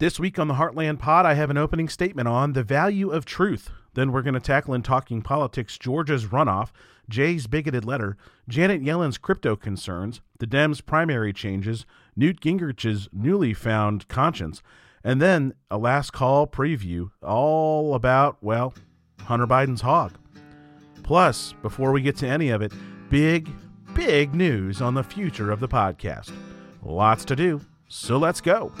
This week on the Heartland Pod, I have an opening statement on the value of truth. Then we're going to tackle in Talking Politics Georgia's runoff, Jay's bigoted letter, Janet Yellen's crypto concerns, the Dems' primary changes, Newt Gingrich's newly found conscience, and then a last call preview all about, well, Hunter Biden's hog. Plus, before we get to any of it, big, big news on the future of the podcast. Lots to do, so let's go.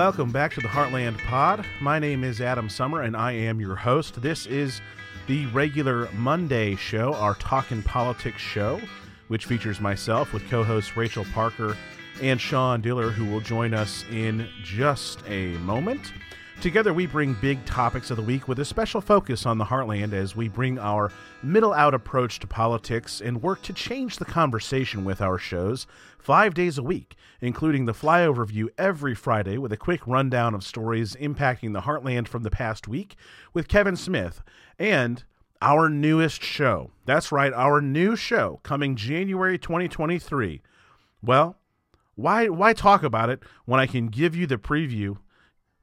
Welcome back to the Heartland Pod. My name is Adam Sommer, and I am your host. This is the regular Monday show, our Talkin' Politics show, which features myself with co hosts Rachel Parker and Sean Diller, who will join us in just a moment. Together, we bring big topics of the week with a special focus on the heartland as we bring our middle out approach to politics and work to change the conversation with our shows five days a week, including the flyover view every Friday with a quick rundown of stories impacting the heartland from the past week with Kevin Smith, and our newest show. That's right, our new show coming January 2023. Well, why why talk about it when I can give you the preview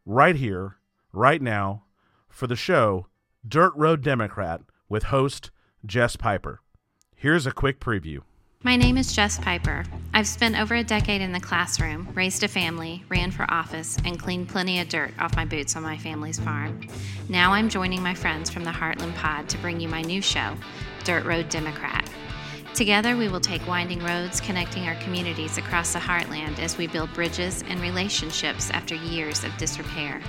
right here, right now, for the show Dirt Road Democrat with host Jess Piper. Here's a quick preview. My name is Jess Piper. I've spent over a decade in the classroom, raised a family, ran for office, and cleaned plenty of dirt off my boots on my family's farm. Now I'm joining my friends from the Heartland Pod to bring you my new show, Dirt Road Democrat. Together, we will take winding roads connecting our communities across the heartland as we build bridges and relationships after years of disrepair.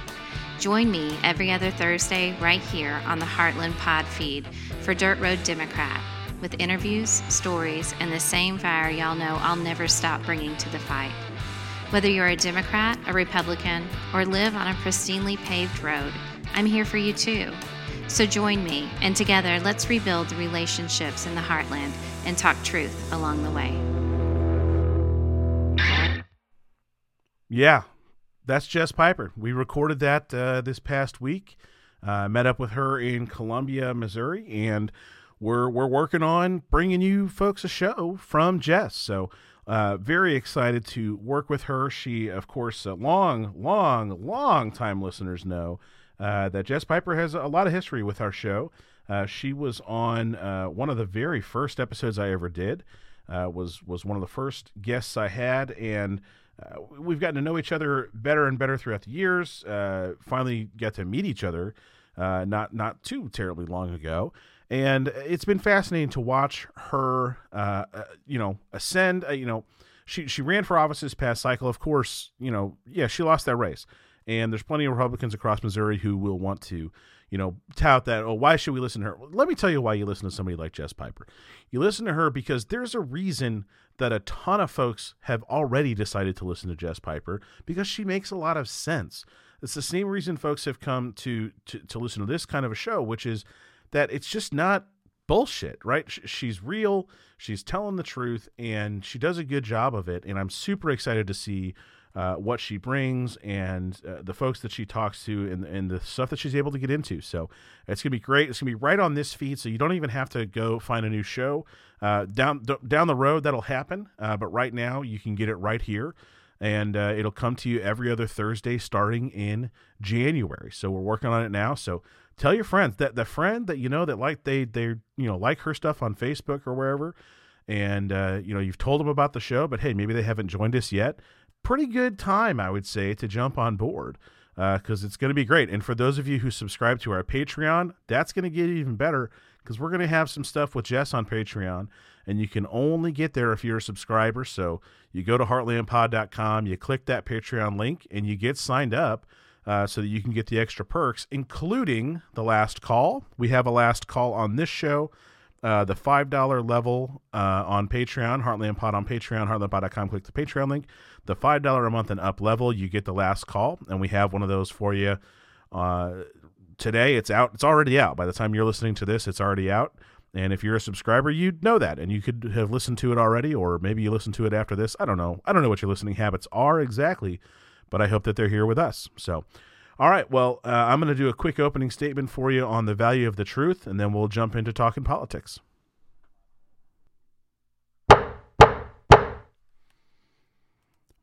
Join me every other Thursday right here on the Heartland Pod feed for Dirt Road Democrat with interviews, stories, and the same fire y'all know I'll never stop bringing to the fight. Whether you're a Democrat, a Republican, or live on a pristinely paved road, I'm here for you too. So join me, and together let's rebuild the relationships in the heartland and talk truth along the way. Yeah, that's Jess Piper. We recorded that uh, this past week. Uh, met up with her in Columbia, Missouri, and we're we're working on bringing you folks a show from Jess. So uh, very excited to work with her. She, of course, uh, long, long, long time listeners know uh, that Jess Piper has a lot of history with our show. Uh, she was on uh, one of the very first episodes I ever did. Uh, was was one of the first guests I had, and uh, we've gotten to know each other better and better throughout the years. Uh, finally, got to meet each other not not too terribly long ago, and it's been fascinating to watch her, you know, ascend. you know, she she ran for office this past cycle. Of course, you know, yeah, she lost that race, and there's plenty of Republicans across Missouri who will want to you know, tout that, oh, why should we listen to her? Let me tell you why you listen to somebody like Jess Piper. You listen to her because there's a reason that a ton of folks have already decided to listen to Jess Piper because she makes a lot of sense. It's the same reason folks have come to, to, to listen to this kind of a show, which is that it's just not bullshit, right? She's real, she's telling the truth, and she does a good job of it. And I'm super excited to see uh, what she brings and uh, the folks that she talks to and, and the stuff that she's able to get into. So it's gonna be great. It's gonna be right on this feed, so you don't even have to go find a new show. Uh, down d- down the road, that'll happen. Uh, but right now, you can get it right here, and uh, it'll come to you every other Thursday starting in January. So we're working on it now. So tell your friends that the friend that you know that like they they you know like her stuff on Facebook or wherever and uh, you know you've told them about the show but hey maybe they haven't joined us yet pretty good time, I would say, to jump on board because uh, it's going to be great. And for those of you who subscribe to our Patreon, that's going to get even better because we're going to have some stuff with Jess on Patreon, and you can only get there if you're a subscriber. So you go to heartlandpod.com, you click that Patreon link, and you get signed up. Uh, so that you can get the extra perks, including the last call. We have a last call on this show uh, the $5 level uh, on Patreon, Heartland Pod on Patreon, heartlandpod.com. Click the Patreon link. The $5 a month and up level, you get the last call, and we have one of those for you uh, today. It's out. It's already out. By the time you're listening to this, it's already out. And if you're a subscriber, you'd know that, and you could have listened to it already, or maybe you listen to it after this. I don't know. I don't know what your listening habits are exactly, but I hope that they're here with us. So, All right. Well, uh, I'm going to do a quick opening statement for you on the value of the truth, and then we'll jump into talking politics.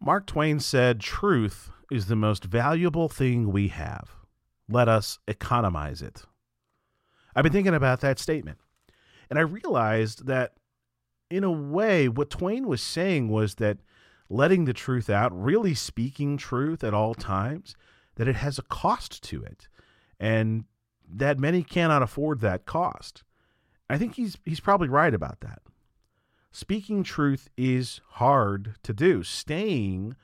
Mark Twain said, Truth is the most valuable thing we have. Let us economize it. I've been thinking about that statement, and I realized that, in a way, what Twain was saying was that letting the truth out, really speaking truth at all times, that it has a cost to it, and that many cannot afford that cost. I think he's he's probably right about that. Speaking truth is hard to do. Staying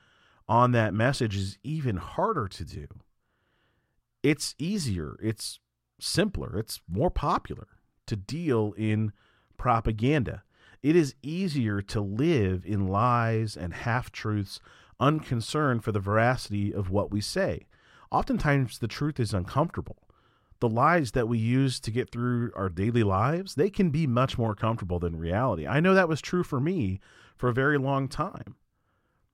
on that message is even harder to do. It's easier, it's simpler, it's more popular to deal in propaganda. It is easier to live in lies and half truths, unconcerned for the veracity of what we say. Oftentimes, the truth is uncomfortable. The lies that we use to get through our daily lives, they can be much more comfortable than reality. I know that was true for me for a very long time.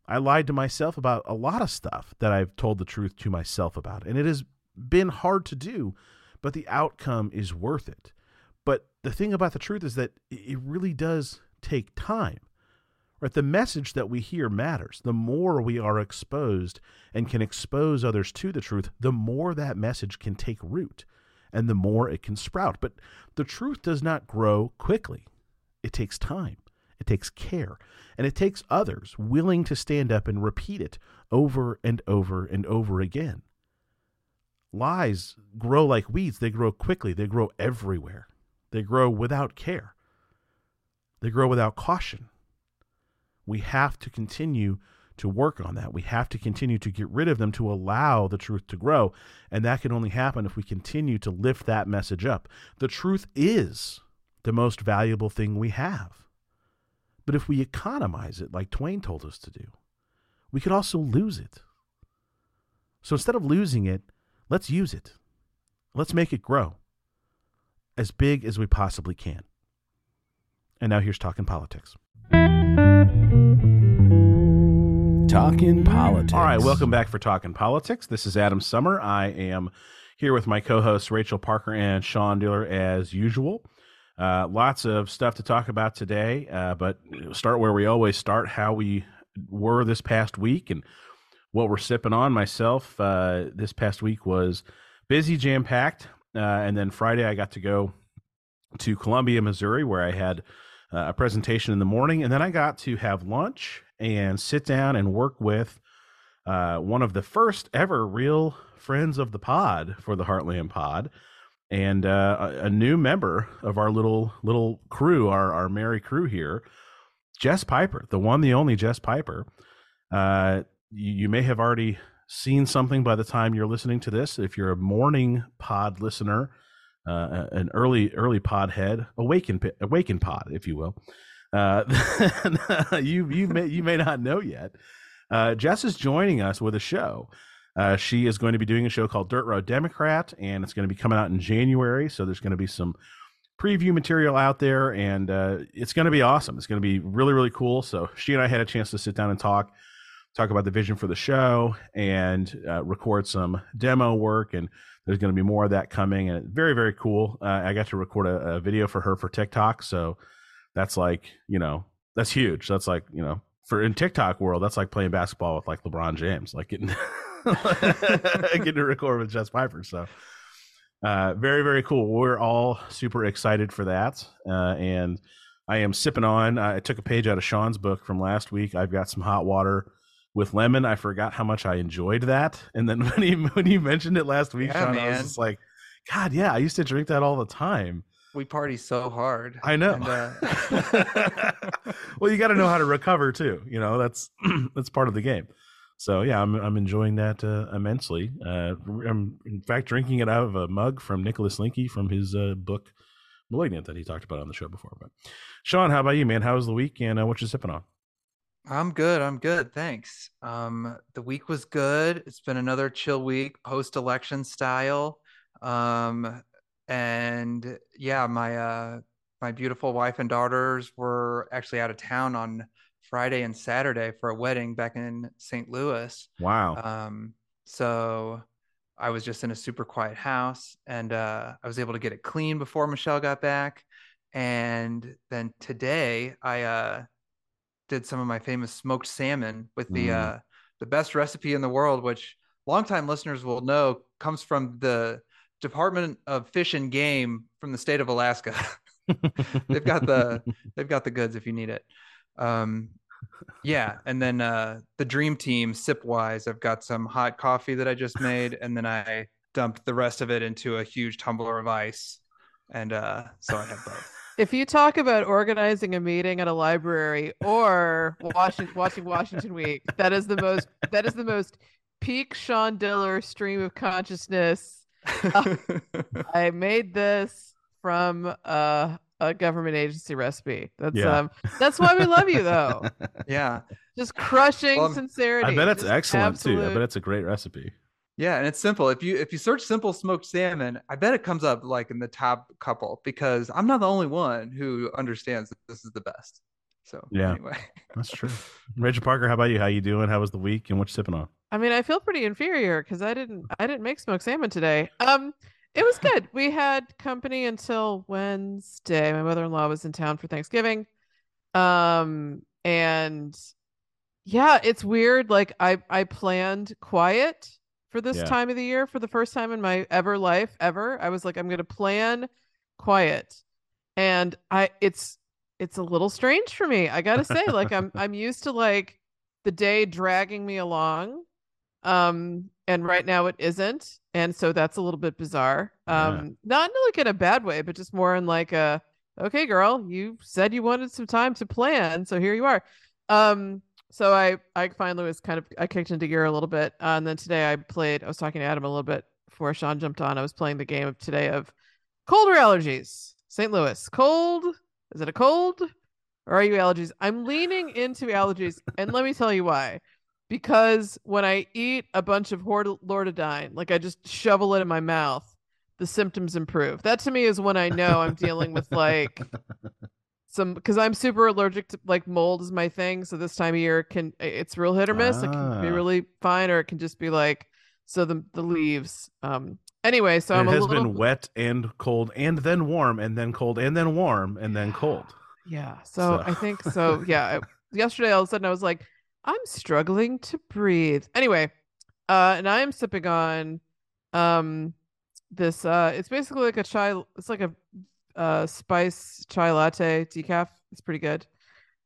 I lied to myself about a lot of stuff that I've told the truth to myself about, and it has been hard to do, but the outcome is worth it. But the thing about the truth is that it really does take time. Right? The message that we hear matters. The more we are exposed and can expose others to the truth, the more that message can take root and the more it can sprout. But the truth does not grow quickly. It takes time. It takes care. And it takes others willing to stand up and repeat it over and over and over again. Lies grow like weeds. They grow quickly. They grow everywhere. They grow without care. They grow without caution. We have to continue to work on that. We have to continue to get rid of them to allow the truth to grow. And that can only happen if we continue to lift that message up. The truth is the most valuable thing we have. But if we economize it, like Twain told us to do, we could also lose it. So instead of losing it, let's use it. Let's make it grow as big as we possibly can. And now here's Talking Politics. Talking Politics. All right, welcome back for Talking Politics. This is Adam Sommer. I am here with my co hosts, Rachel Parker and Sean Diller, as usual. Uh, lots of stuff to talk about today, uh, but start where we always start how we were this past week and what we're sipping on. Myself, uh, this past week was busy, jam packed. Uh, and then Friday, I got to go to Columbia, Missouri, where I had uh, a presentation in the morning. And then I got to have lunch and sit down and work with uh, one of the first ever real friends of the pod for the Heartland Pod, and uh, a, new member of our little little crew, our our merry crew here, Jess Piper, the one, the only Jess Piper. Uh, you, you may have already seen something by the time you're listening to this. If you're a morning pod listener, uh, an early early pod head, awaken awaken pod, if you will. Uh, you you may you may not know yet. Uh, Jess is joining us with a show. Uh, she is going to be doing a show called Dirt Road Democrat, and it's going to be coming out in January. So there's going to be some preview material out there, and uh, it's going to be awesome. It's going to be really really cool. So she and I had a chance to sit down and talk talk about the vision for the show and uh, record some demo work and there's going to be more of that coming and very very cool uh, i got to record a, a, video for her for tiktok so that's like you know that's huge that's like you know for in tiktok world that's like playing basketball with like lebron james like getting getting to record with jess piper so uh, very very cool we're all super excited for that uh, and i am sipping on i took a page out of sean's book from last week i've got some hot water with lemon. I forgot how much I enjoyed that. And then when he when he mentioned it last week, yeah, Sean, man. I was just like, God, yeah, I used to drink that all the time. We party so hard. I know. And, uh... well, you got to know how to recover too. You know, that's that's part of the game. So yeah, I'm I'm enjoying that uh, immensely. Uh, I'm in fact drinking it out of a mug from Nicholas Linky from his uh, book *Malignant* that he talked about on the show before. But Sean, how about you, man? How was the week and uh, what you sipping on? I'm good. I'm good. Thanks. Um, the week was good. It's been another chill week, post election style. Um, and yeah, my uh, my beautiful wife and daughters were actually out of town on Friday and Saturday for a wedding back in St. Louis. Wow. Um, so I was just in a super quiet house and uh, I was able to get it clean before Michelle got back. And then today I uh, did some of my famous smoked salmon with the Mm. uh, the best recipe in the world, which longtime listeners will know comes from the Department of Fish and Game from the state of Alaska. they've got the they've got the goods if you need it. Um, yeah, and then uh, the dream team sip wise, I've got some hot coffee that I just made, and then I dumped the rest of it into a huge tumbler of ice, and uh, so I have both. If you talk about organizing a meeting at a library or watching watching Washington Week, that is the most that is the most peak Sean Diller stream of consciousness. I made this from uh, a government agency recipe. That's Yeah. um that's why we love you though. yeah, Just crushing Well, sincerity. I bet it's Just excellent too. I bet it's a great recipe. yeah, and it's simple. If you if you search simple smoked salmon, I bet it comes up like in the top couple because I'm not the only one who understands that this is the best. So Yeah. anyway, That's true. Rachel Parker, how about you? How you doing? How was the week and what you sipping on? I mean, I feel pretty inferior because I didn't I didn't make smoked salmon today. Um, it was good. We had company until Wednesday. My mother-in-law was in town for Thanksgiving. Um, and yeah, it's weird. Like I I planned quiet for this Yeah. time of the year for the first time in my ever life ever. I was like, I'm gonna plan quiet. And I it's it's a little strange for me. I gotta say, like I'm I'm used to like the day dragging me along. Um, and right now it isn't. And so that's a little bit bizarre. Yeah. Um, not in like in a bad way, but just more in like a okay, girl, you said you wanted some time to plan, so here you are. Um, so I I finally was kind of I kicked into gear a little bit, uh, and then today I played. I was talking to Adam a little bit before Sean jumped on. I was playing the game of today of cold or allergies. St. Louis, cold. Is it a cold? Or are you allergies? I'm leaning into allergies, and let me tell you why. Because when I eat a bunch of hord- Loratadine, like I just shovel it in my mouth, the symptoms improve. That to me is when I know I'm dealing with like some because I'm super allergic to like mold is my thing. So this time of year can it's real hit or miss. It can be Ah. really fine, or it can just be like so the the leaves. Um. Anyway, so I'm it a has little been wet and cold and then warm and then cold and then warm and then cold. Yeah. So, So- I think so. Yeah. Yesterday, all of a sudden, I was like, I'm struggling to breathe. Anyway, uh, and I am sipping on, um, this. Uh, it's basically like a chai. It's like a, uh, spice chai latte decaf. It's pretty good,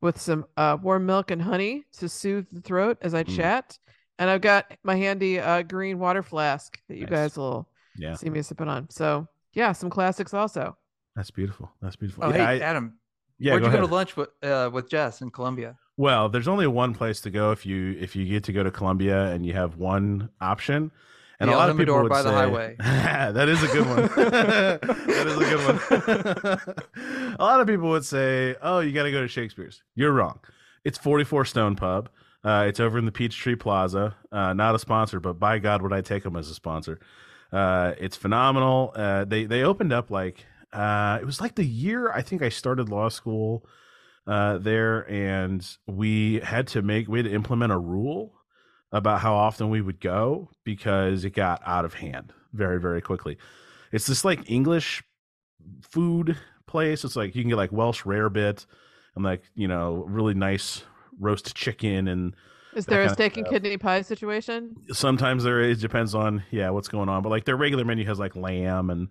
with some uh warm milk and honey to soothe the throat as I Mm. chat. And I've got my handy uh green water flask that you Nice. guys will Yeah, see me sipping on. So yeah, some classics also. that's beautiful. That's beautiful. oh yeah, hey I- Adam, yeah, where'd go you ahead. go to lunch with uh, with Jess in Columbia? Well, there's only one place to go if you if you get to go to Columbia and you have one option. And The a lot of people Jimador would by the say- highway. that is a good one. that is a good one. a lot of people would say, "Oh, you got to go to Shakespeare's." You're wrong. It's 44 Stone Pub. Uh, it's over in the Peachtree Plaza. Uh, not a sponsor, but by God, would I take them as a sponsor? Uh, it's phenomenal. Uh, they they opened up like uh, it was like the year I think I started law school uh, there, and we had to make we had to implement a rule about how often we would go because it got out of hand very very quickly. It's this like English food place. It's like you can get like Welsh rarebit and like you know really nice roast chicken and Is there a steak and kidney pie situation? sometimes there is depends on yeah what's going on but like their regular menu has like lamb and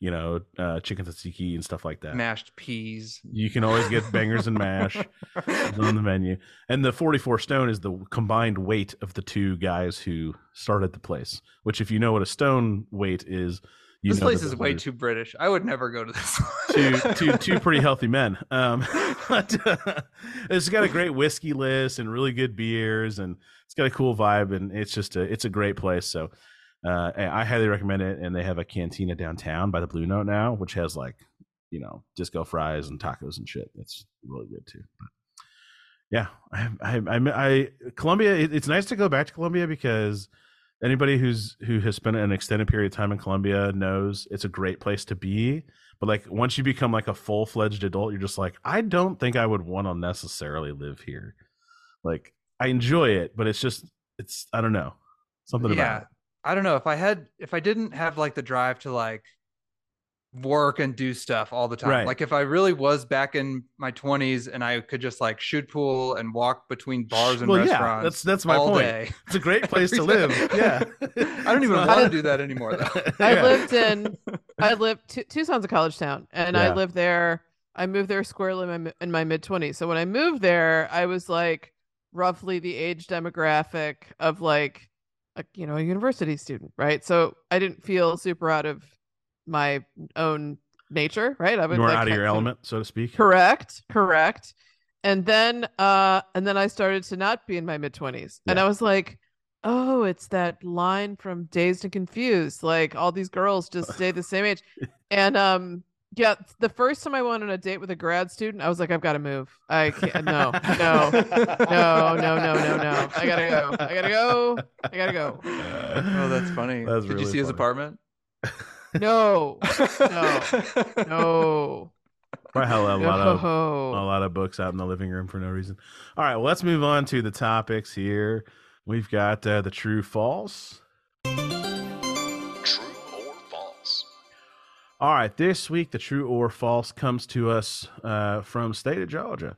you know uh chicken tzatziki and stuff like that Mashed peas. you can always get bangers and mash on the menu and the 44 stone is the combined weight of the two guys who started the place which if you know what a stone weight is you this place is way too British. I would never go to this. two, two, two pretty healthy men. Um, but uh, it's got a great whiskey list and really good beers, and it's got a cool vibe, and it's just a it's a great place. So uh, I highly recommend it. And they have a cantina downtown by the Blue Note now, which has like you know disco fries and tacos and shit. It's really good too. But yeah, I, I, I, I Columbia. It, it's nice to go back to Columbia because anybody who's who has spent an extended period of time in Columbia knows it's a great place to be. But like once you become like a full fledged adult, you're just like, I don't think I would want to necessarily live here. Like I enjoy it, but it's just it's I don't know something yeah, about it. I don't know if I had if I didn't have like the drive to like work and do stuff all the time. Right. Like if I really was back in my 20s and I could just like shoot pool and walk between bars and well, yeah, restaurants. that's that's my all point. day. It's a great place to live. Yeah, I don't even It's want to do that anymore though. I Yeah. lived in I lived Tu- Tucson's a college town, and Yeah. I lived there. I moved there squarely in my in my mid twenties. So when I moved there, I was like roughly the age demographic of like a you know a university student, right? So I didn't feel super out of my own nature, right? I would you are like out of your element, so to speak. Correct, correct. And then uh and then I started to not be in my mid 20s. And I was like, "Oh, it's that line from Dazed and Confused. Like all these girls just stay the same age." And um yeah, the first time I went on a date with a grad student, I was like, "I've got to move. I can't no. No. No, no, no, no, no. I got to go. I got to go. I got to go." Oh, that's funny. That's Did you really see his apartment? No. No. no. Probably had a lot of a lot of books out in the living room for no reason. All right, well, let's move on to the topics here. We've got uh, the true false. True or false? All right, this week the true or false comes to us uh, from state of Georgia.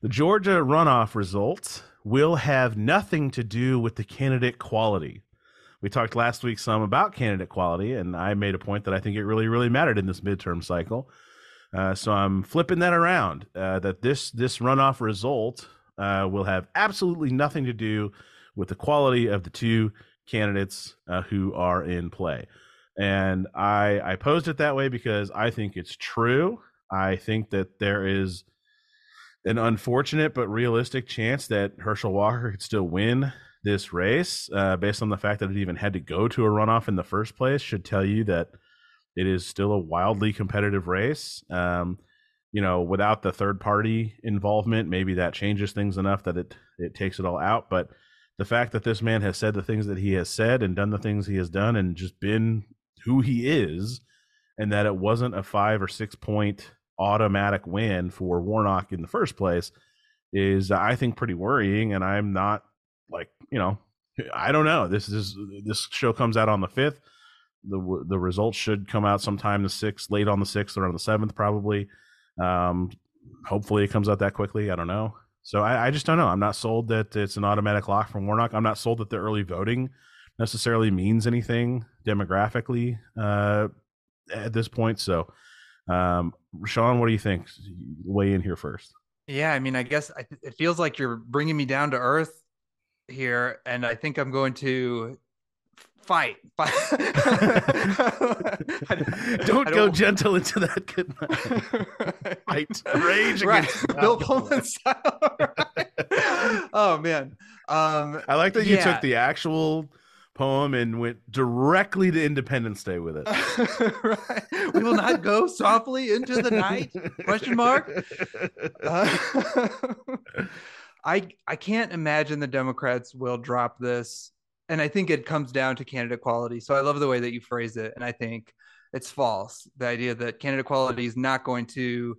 The Georgia runoff results will have nothing to do with the candidate quality. We talked last week some about candidate quality, and I made a point that I think it really, really mattered in this midterm cycle. Uh, so I'm flipping that around. Uh, that this this runoff result uh, will have absolutely nothing to do with the quality of the two candidates uh, who are in play. And I I posed it that way because I think it's true. I think that there is an unfortunate but realistic chance that Herschel Walker could still win this race, uh, based on the fact that it even had to go to a runoff in the first place, should tell you that it is still a wildly competitive race. Um, you know, without the third party involvement, maybe that changes things enough that it it takes it all out. But the fact that this man has said the things that he has said and done the things he has done and just been who he is, and that it wasn't a five or six point automatic win for Warnock in the first place, is I think pretty worrying. And I'm not like you know, I don't know. This is this show comes out on the fifth. The the results should come out sometime the sixth, late on the sixth or on the seventh, probably. Um, hopefully it comes out that quickly. I don't know. So I, I just don't know. I'm not sold that it's an automatic lock from Warnock. I'm not sold that the early voting necessarily means anything demographically uh, at this point. So, um, Sean, what do you think? Weigh in here first. Yeah, I mean, I guess it feels like you're bringing me down to earth here, and I think I'm going to fight. fight. Don't I go gentle into that good night. Fight. Rage right. against Bill. Pullman style. right? Oh man. Um, I like that you Yeah. took the actual poem and went directly to Independence Day with it. right. We will not go softly into the night. Question mark? Uh, I I can't imagine the Democrats will drop this, and I think it comes down to candidate quality. So I love the way that you phrase it, and I think it's false. The idea that candidate quality is not going to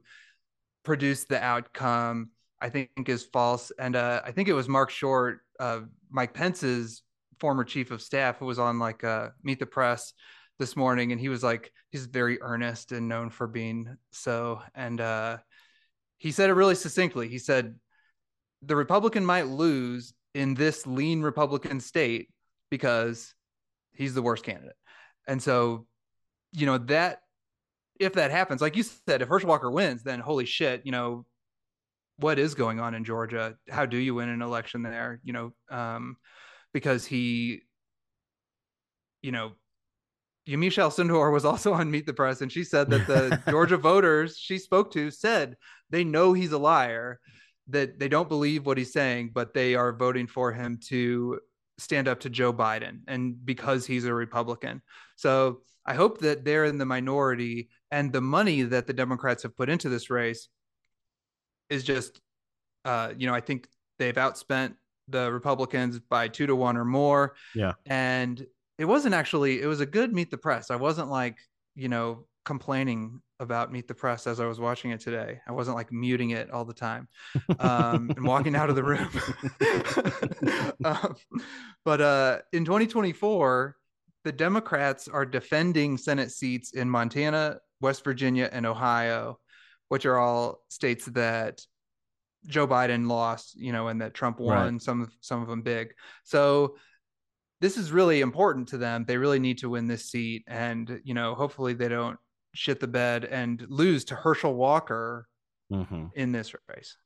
produce the outcome, I think, is false. And uh, I think it was Marc Short, uh, Mike Pence's former chief of staff, who was on like uh, Meet the Press this morning, and he was like, he's very earnest and known for being so, and uh, he said it really succinctly. He said, the Republican might lose in this lean Republican state because he's the worst candidate. And so, you know, that if that happens, like you said, if Herschel Walker wins, then holy shit, you know, what is going on in Georgia? How do you win an election there? You know, um, because he, you know, Michelle Sindor was also on Meet the Press, and she said that the Georgia voters she spoke to said they know he's a liar, that they don't believe what he's saying, but they are voting for him to stand up to Joe Biden, and because he's a Republican. So I hope that they're in the minority, and the money that the Democrats have put into this race is just, uh, you know, I think they've outspent the Republicans by two to one or more. Yeah. And it wasn't actually, it was a good Meet the Press. I wasn't like, you know, complaining about Meet the Press as I was watching it today. I wasn't like muting it all the time um, and walking out of the room. um, but uh, in 2024, the Democrats are defending Senate seats in Montana, West Virginia, and Ohio, which are all states that Joe Biden lost, you know, and that Trump won Right. some of some of them big. So this is really important to them. They really need to win this seat, and you know, hopefully they don't shit the bed and lose to Herschel Walker hmm in this race.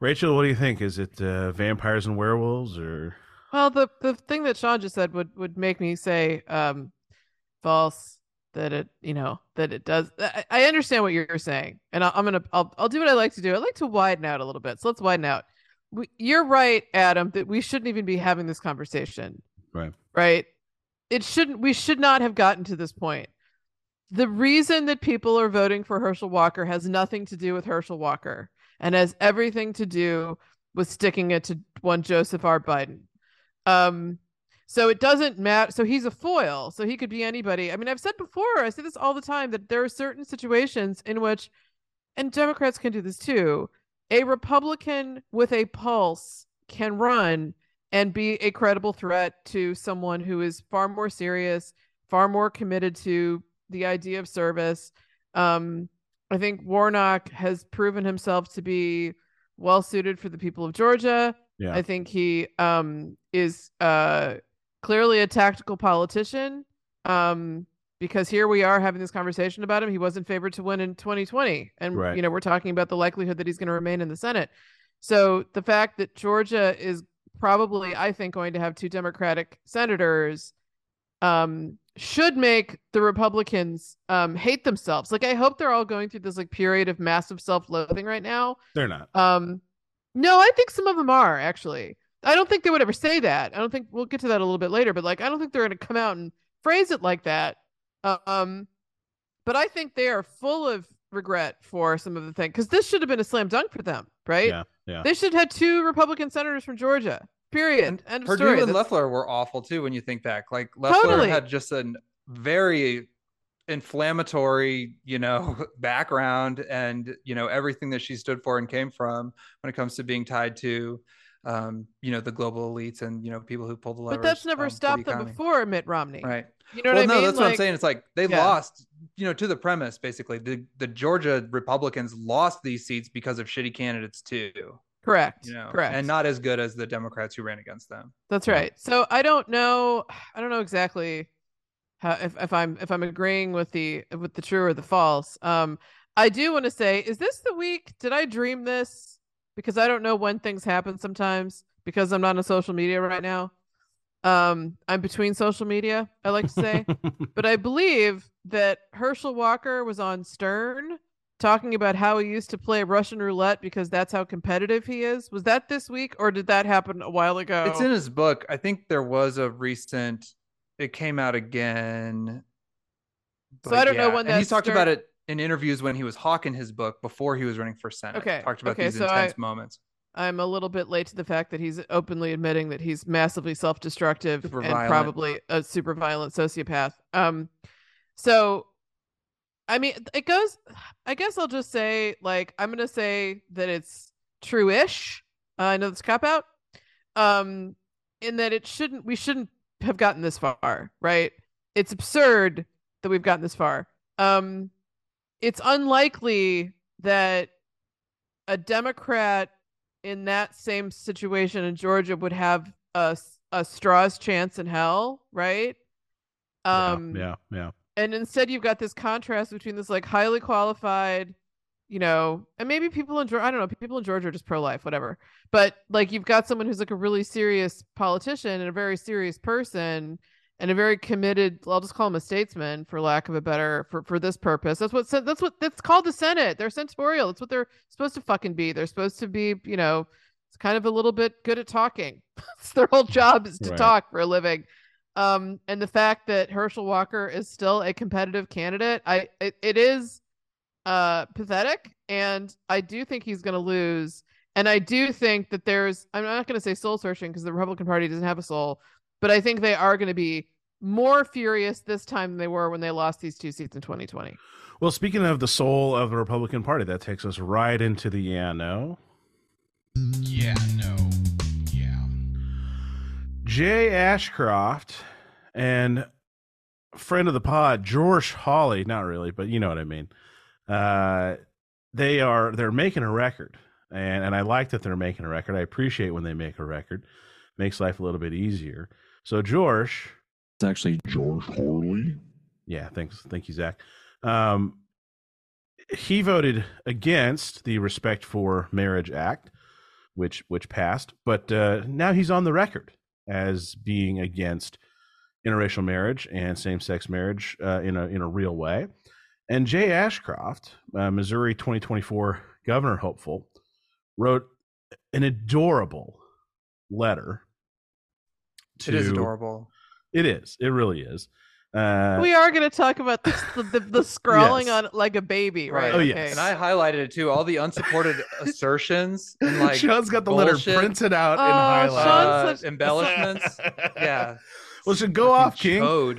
Rachel, what do you think? Is it uh, vampires and werewolves or? Well, the the thing that Sean just said would would make me say um false that it you know that it does. I, I understand what you're saying, and I, I'm gonna I'll I'll do what I like to do. I like to widen out a little bit. So let's widen out. We, you're right, Adam, that we shouldn't even be having this conversation. Right. Right. It shouldn't. We should not have gotten to this point. The reason that people are voting for Herschel Walker has nothing to do with Herschel Walker, and has everything to do with sticking it to one Joseph R. Biden. Um, so it doesn't matter. So he's a foil. So he could be anybody. I mean, I've said before, I say this all the time that there are certain situations in which, and Democrats can do this too, a Republican with a pulse can run and be a credible threat to someone who is far more serious, far more committed to the idea of service. Um, I think Warnock has proven himself to be well suited for the people of Georgia. Yeah. I think he um, is uh, clearly a tactical politician um, because here we are having this conversation about him. He wasn't favored to win in 2020. And, Right. you know, we're talking about the likelihood that he's going to remain in the Senate. So the fact that Georgia is probably, I think, going to have two Democratic senators um, should make the Republicans um, hate themselves. Like, I hope they're all going through this like period of massive self loathing right now. They're not. Um, no, I think some of them are actually. I don't think they would ever say that. I don't think we'll get to that a little bit later, but like I don't think they're going to come out and phrase it like that. Um, but I think they are full of regret for some of the things because this should have been a slam dunk for them, right? Yeah. Yeah. They should have had two Republican senators from Georgia. Period. And End Perdue story. and That's- Loeffler were awful too when you think back. Like Loeffler Totally. had just a very inflammatory, you know, background and you know everything that she stood for and came from when it comes to being tied to um, you know, the global elites and you know people who pull the levers. but that's never um, the stopped them before Mitt Romney. Right. You know well, what no, I mean? that's what I'm saying. It's like they Yeah. lost, you know, to the premise basically. The the Georgia Republicans lost these seats because of shitty candidates too. Correct. You know, Correct. and not as good as the Democrats who ran against them. That's Yeah. right. So I don't know. I don't know exactly how if, if I'm if I'm agreeing with the with the true or the false. Um, I do want to say, is this the week? Did I dream this? Because I don't know when things happen sometimes because I'm not on social media right now. Um, I'm between social media. I like to say, but I believe that Herschel Walker was on Stern talking about how he used to play Russian roulette because that's how competitive he is. Was that this week or did that happen a while ago? It's in his book. I think there was a recent. It came out again. So I don't know when And he's talked start- about it in interviews when he was hawking his book before he was running for senate. Okay, talked about okay, these so I- intense moments. I'm a little bit late to the fact that he's openly admitting that he's massively self-destructive Super and violent. probably a super violent sociopath. Um, so, I mean, it goes. I guess I'll just say, like, I'm gonna say that it's true-ish. Uh, I know this cop out. Um, in that it shouldn't. We shouldn't have gotten this far, right? It's absurd that we've gotten this far. Um, it's unlikely that a Democrat in that same situation in Georgia would have a a straw's chance in hell, right? Um yeah. Yeah. And instead you've got this contrast between this like highly qualified, you know, and maybe people in Georgia, I don't know, people in Georgia are just pro life, whatever. But like you've got someone who's like a really serious politician and a very serious person and a very committed, I'll just call him a statesman for lack of a better for for this purpose. That's what that's what that's called the Senate. They're senatorial. That's what they're supposed to fucking be. They're supposed to be, you know, it's kind of a little bit good at talking. it's their whole job is to Right. talk for a living. Um, and the fact that Herschel Walker is still a competitive candidate, I it, it is uh pathetic, and I do think he's going to lose. And I do think that there's I'm not going to say soul searching because the Republican Party doesn't have a soul, but I think they are going to be more furious this time than they were when they lost these two seats in 2020. Well, speaking of the soul of the Republican Party, that takes us right into the yeah no. Yeah. Yeah. Jay Ashcroft and friend of the pod, George Hawley, not really, but you know what I mean. Uh, they are they're making a record, and and I like that they're making a record. I appreciate when they make a record, makes life a little bit easier. So George, It's actually George Harley. yeah, thanks, thank you, Zach. Um, he voted against the Respect for Marriage Act, which which passed, but uh, now he's on the record as being against interracial marriage and same-sex marriage uh, in a in a real way. And Jay Ashcroft, uh, Missouri 2024 governor hopeful, wrote an adorable letter. It is adorable. It is. It really is. Uh, we are going to talk about this, the, the, the scrawling Yes. on it like a baby, right? Right. Oh, Okay. yes. And I highlighted it too. All the unsupported assertions and like Sean's got the letter printed out Oh, in highlight. Sean's uh, such- embellishments. yeah. Well, should go Fucking off, King. Chode.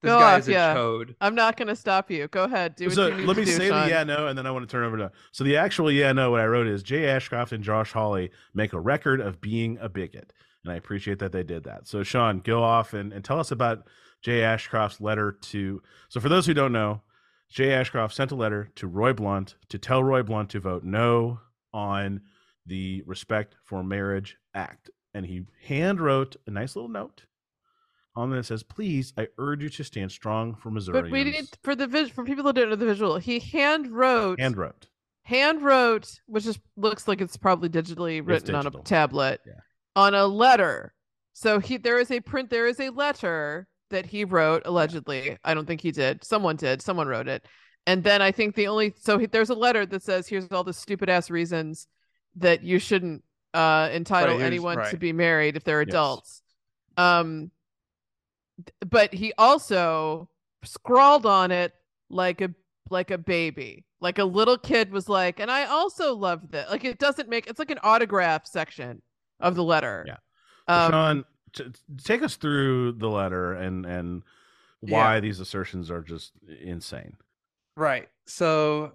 This Go guy off, a yeah. chode. I'm not going to stop you. Go ahead. Do what So you need let to me do, say Sean. the yeah no, and then I want to turn over to. So the actual yeah no, what I wrote is Jay Ashcroft and Josh Hawley make a record of being a bigot, and I appreciate that they did that. So Sean, go off and, and tell us about Jay Ashcroft's letter to. So for those who don't know, Jay Ashcroft sent a letter to Roy Blunt to tell Roy Blunt to vote no on the Respect for Marriage Act, and he hand wrote a nice little note on there that says, "Please, I urge you to stand strong for Missouri." But we need for the vis- for people that don't know the visual. He hand wrote hand wrote. hand wrote, which just looks like it's probably digitally written on a tablet, Yeah. on a letter. So he there is a print. There is a letter that he wrote allegedly. I don't think he did. Someone did. Someone wrote it. And then I think the only so he, there's a letter that says here's all the stupid ass reasons that you shouldn't uh entitle here's- anyone to be married if they're Yes. adults. Um but he also scrawled on it like a like a baby like a little kid was like and i also love that like it doesn't make it's like an autograph section of the letter Yeah. um, Sean, t- take us through the letter and and why these assertions are just insane. Right. So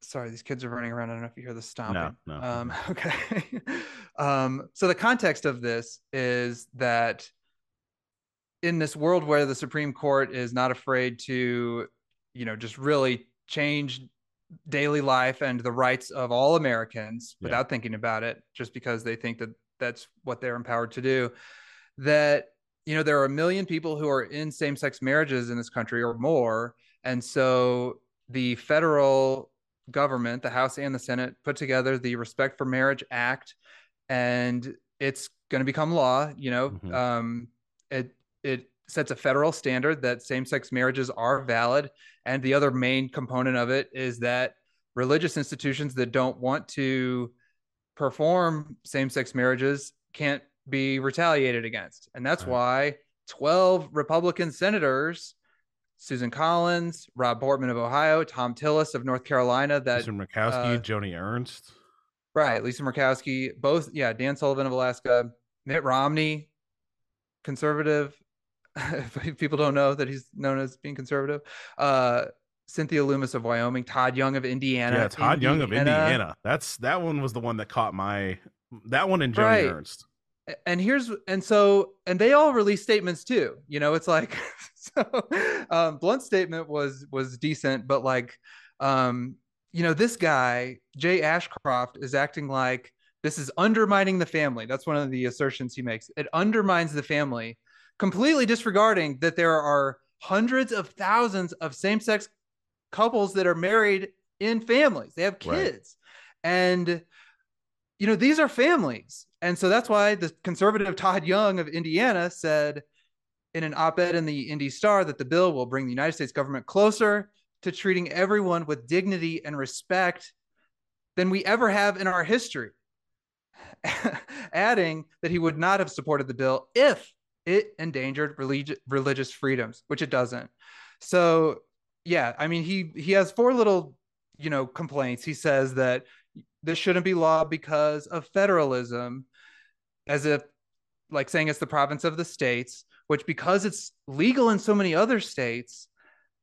sorry, these kids are running around. I don't know if you hear the stomping. no. Um, okay. um, so the context of this is that in this world where the Supreme Court is not afraid to, you know, just really change daily life and the rights of all Americans Yeah. without thinking about it, just because they think that that's what they're empowered to do, that you know there are a million people who are in same-sex marriages in this country or more and so the federal government the house and the senate put together the respect for marriage act and it's going to become law you know Mhm. um it it sets a federal standard that same-sex marriages are valid and the other main component of it is that religious institutions that don't want to perform same-sex marriages can't be retaliated against. And that's Right. why 12 Republican senators, Susan Collins, Rob Portman of Ohio, Thom Tillis of North Carolina, that Lisa Murkowski, uh, Joni Ernst. right, Lisa Murkowski, both, yeah, Dan Sullivan of Alaska, Mitt Romney, conservative. if people don't know that he's known as being conservative. Uh, Cynthia Lummis of Wyoming, Todd Young of Indiana. yeah, Todd Young of Indiana. That's that one was the one that caught my that one and Joni Right. Ernst. And here's and so and they all release statements too you know it's like so um blunt's statement was was decent but like um you know this guy jay ashcroft is acting like this is undermining the family. That's one of the assertions he makes. It undermines the family completely disregarding that there are hundreds of thousands of same-sex couples that are married in families. They have Right. kids. And you know these are families and so that's why the conservative todd young of indiana said in an op-ed in the indy star that the bill will bring the united states government closer to treating everyone with dignity and respect than we ever have in our history adding that he would not have supported the bill if it endangered religi- religious freedoms which it doesn't. So yeah i mean he he has four little you know complaints. He says that this shouldn't be law because of federalism as if like saying it's the province of the states which because it's legal in so many other states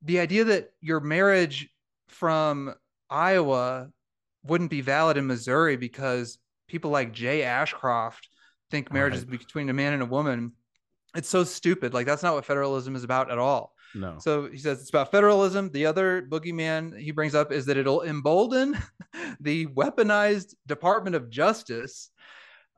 the idea that your marriage from iowa wouldn't be valid in missouri because people like jay ashcroft think marriage is between a man and a woman it's so stupid. Like that's not what federalism is about at all. No. So he says it's about federalism. The other boogeyman he brings up is that it'll embolden the weaponized Department of Justice.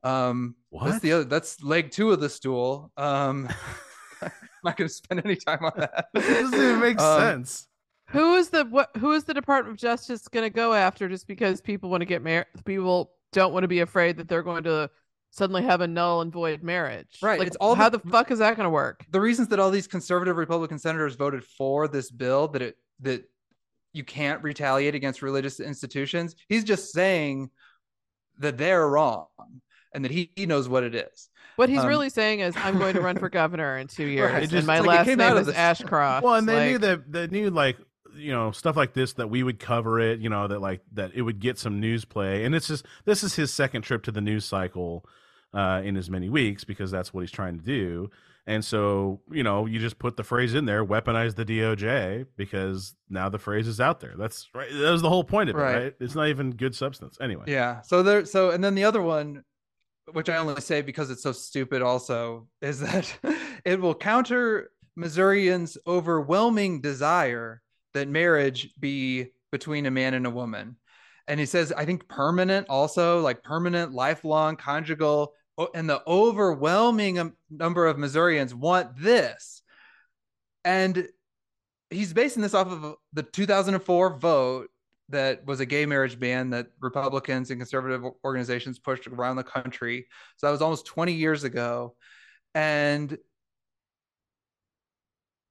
Um, That's the other. That's leg two of the stool. Um, I'm not going to spend any time on that. It doesn't even make Um, sense. Who is the what? Who is the Department of Justice going to go after just because people want to get married? People don't want to be afraid that they're going to suddenly have a null and void marriage. Right, Like, it's all how the- the, fuck is that going to work? the reasons that all these conservative Republican senators voted for this bill that it that you can't retaliate against religious institutions. He's just saying that they're wrong and that he, he knows what it is. What he's Um, really saying is, I'm going to run for governor in two years, Right, just- and my like last name out is Ashcroft. Well, and they knew that they knew like you know stuff like this that we would cover it. You know that like that it would get some news play, and it's just this is his second trip to the news cycle uh, in as many weeks because that's what he's trying to do. And so you know you just put the phrase in there, weaponize the DOJ because now the phrase is out there. That's right. That was the whole point of it, Right. right? It's not even good substance anyway. Yeah. So there so and then the other one which I only say because it's so stupid also is that it will counter Missourians' overwhelming desire that marriage be between a man and a woman. And he says, I think permanent also, like permanent, lifelong, conjugal, and the overwhelming um, number of Missourians want this. And he's basing this off of the 2004 vote that was a gay marriage ban that Republicans and conservative organizations pushed around the country. So that was almost 20 years ago. And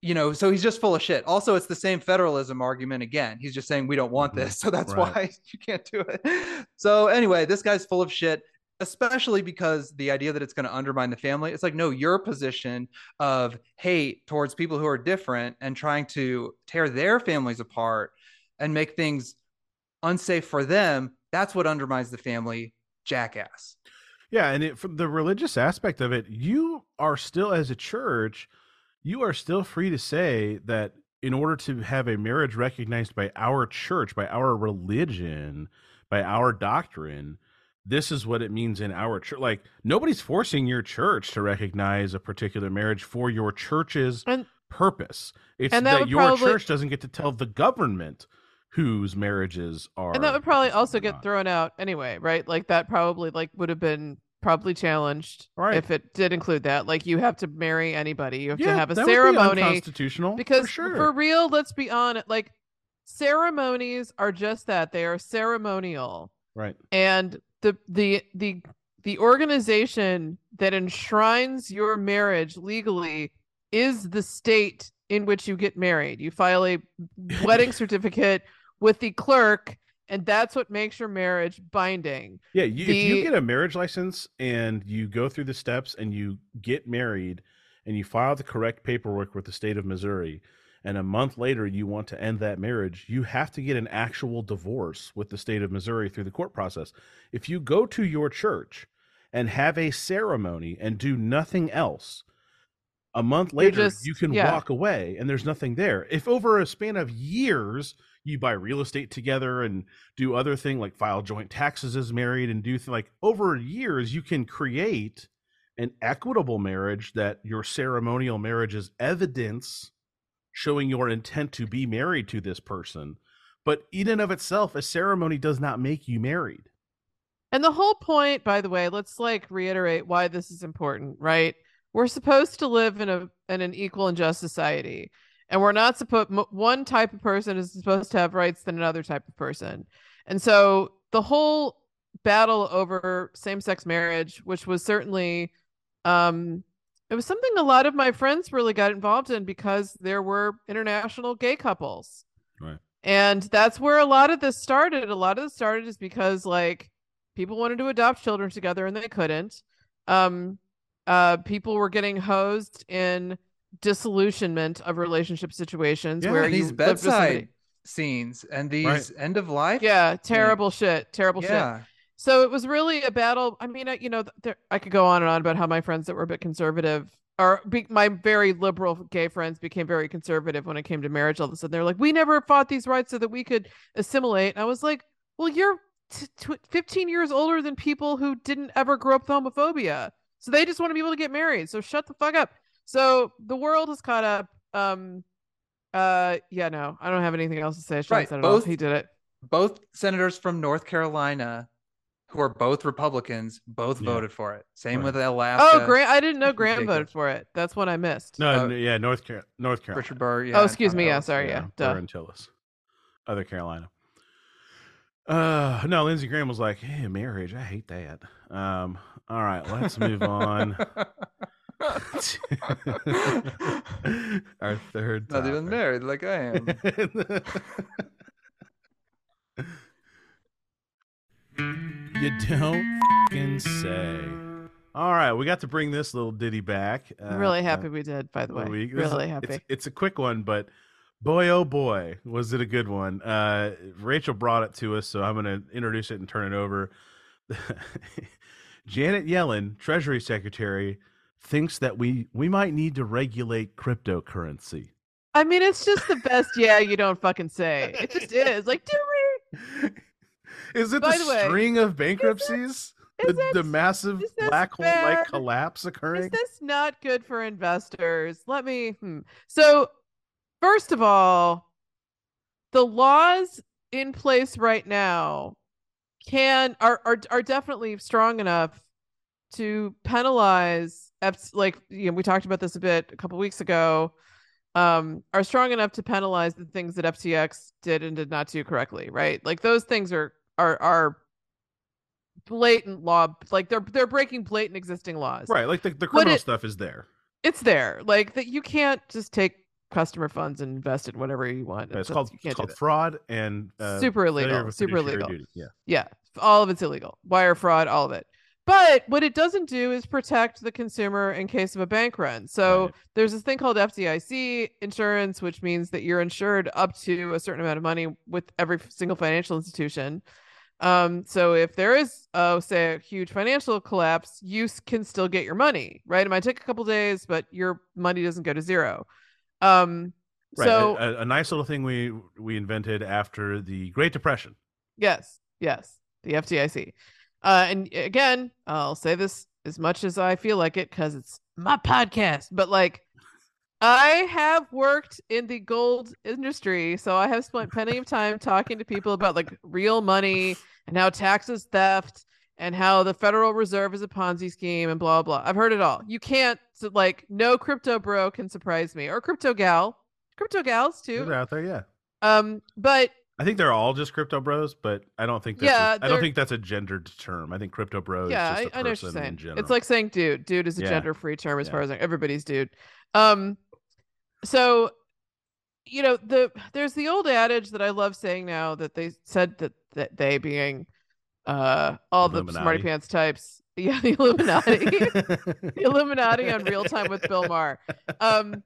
you know, so he's just full of shit. Also, it's the same federalism argument again. He's just saying we don't want this. So that's Right. why you can't do it. So anyway, this guy's full of shit, especially because the idea that it's going to undermine the family. It's like, no, your position of hate towards people who are different and trying to tear their families apart and make things unsafe for them, that's what undermines the family, jackass. Yeah, and it, from the religious aspect of it, you are still as a church, you are still free to say that in order to have a marriage recognized by our church, by our religion, by our doctrine, this is what it means in our church. Like nobody's forcing your church to recognize a particular marriage for your church's And- purpose. It's and that that, your probably- church doesn't get to tell the government whose marriages are and that would probably also get not. thrown out anyway, right? Like that probably like would have been probably challenged Right. if it did include that. Like you have to marry anybody, you have to have a would be ceremony. unconstitutional because for sure. for real let's be honest like ceremonies are just that they are ceremonial right. and the the the the organization that enshrines your marriage legally is the state in which you get married. You file a wedding certificate with the clerk and that's what makes your marriage binding. Yeah, you, if you get a marriage license and you go through the steps and you get married and you file the correct paperwork with the state of Missouri, and a month later you want to end that marriage, you have to get an actual divorce with the state of Missouri through the court process. If you go to your church and have a ceremony and do nothing else, a month later just- you can yeah. walk away and there's nothing there. If over a span of years you buy real estate together and do other thing like file joint taxes as married and do th- like over years you can create an equitable marriage that your ceremonial marriage is evidence showing your intent to be married to this person but in and of itself a ceremony does not make you married And the whole point, by the way, let's like reiterate why this is important, right? We're supposed to live in a in an equal and just society, and we're not supposed one type of person is supposed to have rights than another type of person. And so the whole battle over same-sex marriage, which was certainly um it was something a lot of my friends really got involved in because there were international gay couples. Right. And that's where a lot of this started. A lot of this started is because like people wanted to adopt children together and they couldn't. Um uh people were getting hosed in disillusionment of relationship situations Yeah, where these you lived with somebody- bedside scenes and these end of life. Yeah, terrible shit. Terrible shit. So it was really a battle. I mean, I, you know, there, I could go on and on about how my friends that were a bit conservative or be, my very liberal gay friends became very conservative when it came to marriage. All of a sudden, they're like, "We never fought these rights so that we could assimilate." And I was like, "Well, you're t- tw 15 years older than people who didn't ever grow up with homophobia, so they just want to be able to get married. So shut the fuck up." So the world has caught up. Um, uh, yeah, no, I don't have anything else to say. Sean Right, said it all. both- He did it. Both senators from North Carolina, who are both Republicans, both Yeah. voted for it. Same Right. with Alaska. Oh, Grant! I didn't know Grant Jacob. voted for it. That's what I missed. No, Uh, yeah, North Carolina, North Carolina. Richard Burr. Yeah, oh, excuse me. Yeah, sorry. Yeah, Burr and Tillis, other Carolina. Uh, no, Lindsey Graham was like, "Hey, marriage, I hate that." Um, all right, let's move on. Our third. Not even married like I am. you don't fucking say. All right, we got to bring this little ditty back. Uh, really uh, happy we did. By the way, week. This is- really happy. It's, it's a quick one, but boy, oh boy, was it a good one. Uh, Rachel brought it to us, so I'm going to introduce it and turn it over. Janet Yellen, Treasury Secretary, thinks that we we might need to regulate cryptocurrency. I mean, it's just the best. Yeah, you don't fucking say. It just is. Like, do we? Is it By the, the string of bankruptcies? Is the, the it- massive is black hole like collapse occurring? Is this not good for investors? Let me. Hmm. So, first of all, the laws in place right now can are are are definitely strong enough to penalize F- like you know we talked about this a bit a couple weeks ago um are strong enough to penalize the things that FTX did and did not do correctly right like those things are are are blatant law like they're they're breaking blatant existing laws right, like the, the criminal it- stuff is there. it's there like that you can't just take customer funds and invest it whatever you want it's called it's called fraud and uh, Super illegal, super illegal. duty. Yeah, yeah all of it's illegal wire fraud all of it but what it doesn't do is protect the consumer in case of a bank run so Right. there's this thing called FDIC insurance which means that you're insured up to a certain amount of money with every single financial institution um so if there is uh say a huge financial collapse you can still get your money right it might take a couple days but your money doesn't go to zero um right. so a, a- a nice little thing we we invented after the Great Depression. Yes, yes, the FDIC. Uh, and again, I'll say this as much as I feel like it because it's my podcast. But like, I have worked in the gold industry, so I have spent plenty of time talking to people about like real money and how taxes theft and how the Federal Reserve is a Ponzi scheme and blah blah. I've heard it all. You can't like no crypto bro can surprise me or crypto gal, crypto gals too. They're out there, yeah. Um, but I think they're all just crypto bros, but I don't think that's Yeah, a, I don't think that's a gendered term. I think crypto bros. yeah, is just a I, I know what you're saying. It's like saying dude. Dude is a Yeah. gender-free term as Yeah. far as like, everybody's dude. Um, so you know the there's the old adage that I love saying now that they said that that they being uh all the smarty pants types. Yeah, the Illuminati. the Illuminati on Real Time with Bill Maher. Um,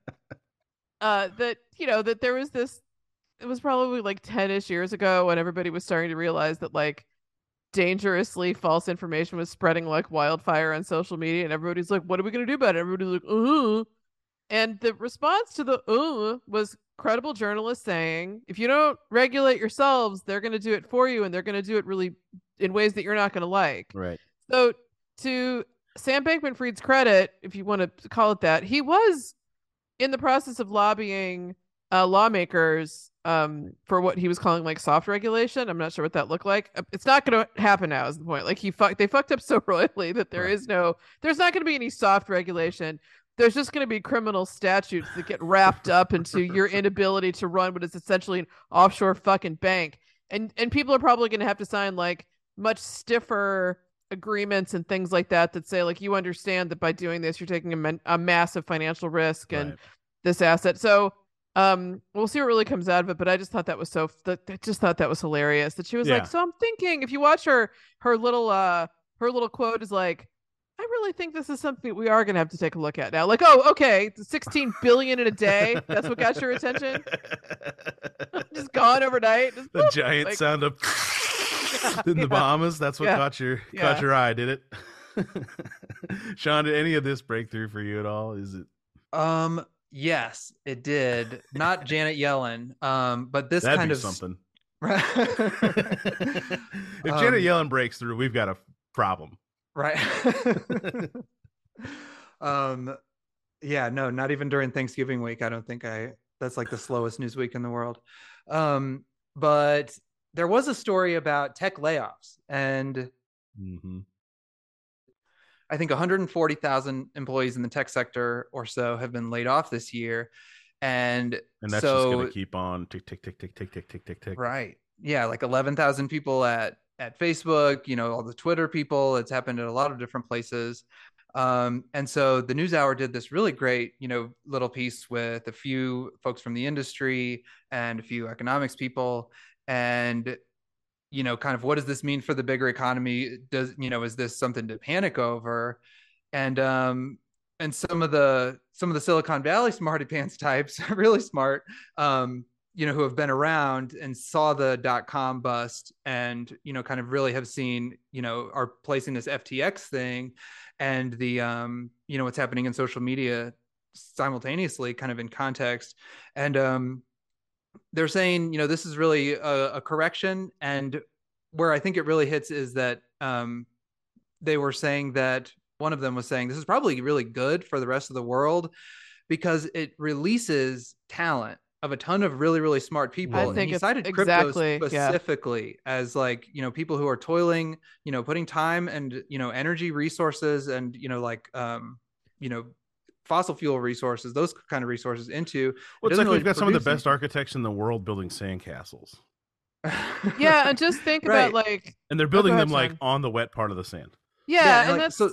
uh, that you know that there was this. It was probably like ten-ish years ago when everybody was starting to realize that like dangerously false information was spreading like wildfire on social media, and everybody's like, "What are we gonna do about it?" Everybody's like, "Uh." And the response to the "uh" was credible journalists saying, "If you don't regulate yourselves, they're gonna do it for you, and they're gonna do it really in ways that you're not gonna like." right. So to Sam Bankman Fried's credit, if you want to call it that, he was in the process of lobbying uh, lawmakers um, for what he was calling like soft regulation. I'm not sure what that looked like. Uh, It's not going to happen now. Is the point? Like he fucked, they fucked up so royally that there Right. is no, there's not going to be any soft regulation. There's just going to be criminal statutes that get wrapped up into your inability to run what is essentially an offshore fucking bank, and and people are probably going to have to sign like much stiffer agreements and things like that that say like you understand that by doing this you're taking a, man- a massive financial risk and Right. this asset so um we'll see what really comes out of it but i just thought that was so that I just thought that was hilarious that she was Yeah. like so i'm thinking if you watch her her little uh her little quote is like i really think this is something we are going to have to take a look at now like oh okay 16 billion in a day that's what got your attention just gone overnight Just the boop, giant like- sound of Yeah, in the yeah. Bahamas. That's what Yeah. caught your Yeah. caught your eye, did it? Sean, did any of this breakthrough for you at all? Is it Um, yes, it did. Not Janet Yellen. Um, but this that'd kind be of something? Right. if Um, Janet Yellen breaks through, we've got a problem. Right. um, Yeah, no, not even during Thanksgiving week. I don't think I that's like the slowest news week in the world. Um, but there was a story about tech layoffs, and hmm I think 140,000 employees in the tech sector or so have been laid off this year. And, And that's so, just going to keep on tick, tick, tick, tick, tick, tick, tick, tick, tick. right. Yeah, like 11,000 people at at Facebook, you know, all the Twitter people. It's happened at a lot of different places. Um, and so the News Hour did this really great, you know, little piece with a few folks from the industry and a few economics people, and you know, kind of what does this mean for the bigger economy? Does you know, is this something to panic over? And um, and some of the some of the Silicon Valley smarty pants types, are really smart, um, you know, who have been around and saw the dot com bust and, you know, kind of really have seen, you know, are placing this FTX thing and the, um, you know, what's happening in social media simultaneously kind of in context. And, um, they're saying, you know, this is really a, a correction. And where I think it really hits is that, um, they were saying that one of them was saying this is probably really good for the rest of the world because it releases talent of a ton of really really smart people. I And think he cited exactly, crypto yeah. specifically as like you know people who are toiling, you know, putting time and you know energy resources and you know like um you know fossil fuel resources, those kind of resources into. Well, it's doesn't like really we've got some of the produce best architects in the world building sandcastles. anything. Yeah, and just think Right. about like And they're building ahead, them like Sean. on the wet part of the sand. yeah, and like, that's so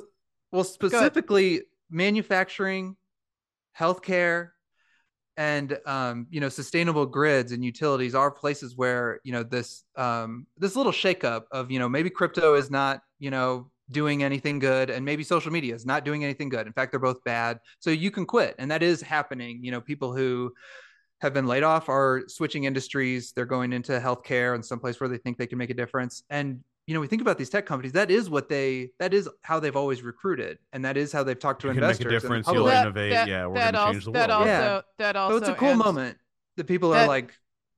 well specifically manufacturing healthcare and um, you know sustainable grids and utilities are places where you know this um, this little shakeup of you know maybe crypto is not you know doing anything good and maybe social media is not doing anything good. In fact they're both bad. So you can quit. And that is happening. You know people who have been laid off are switching industries. They're going into healthcare and someplace where they think they can make a difference. And you know we think about these tech companies that is what they that is how they've always recruited and that is how they've talked to You can make a investors and the difference, you'll that, innovate, that- yeah, we're gonna change the That world. also, Yeah. that also, so it's a cool and moment that people that- are like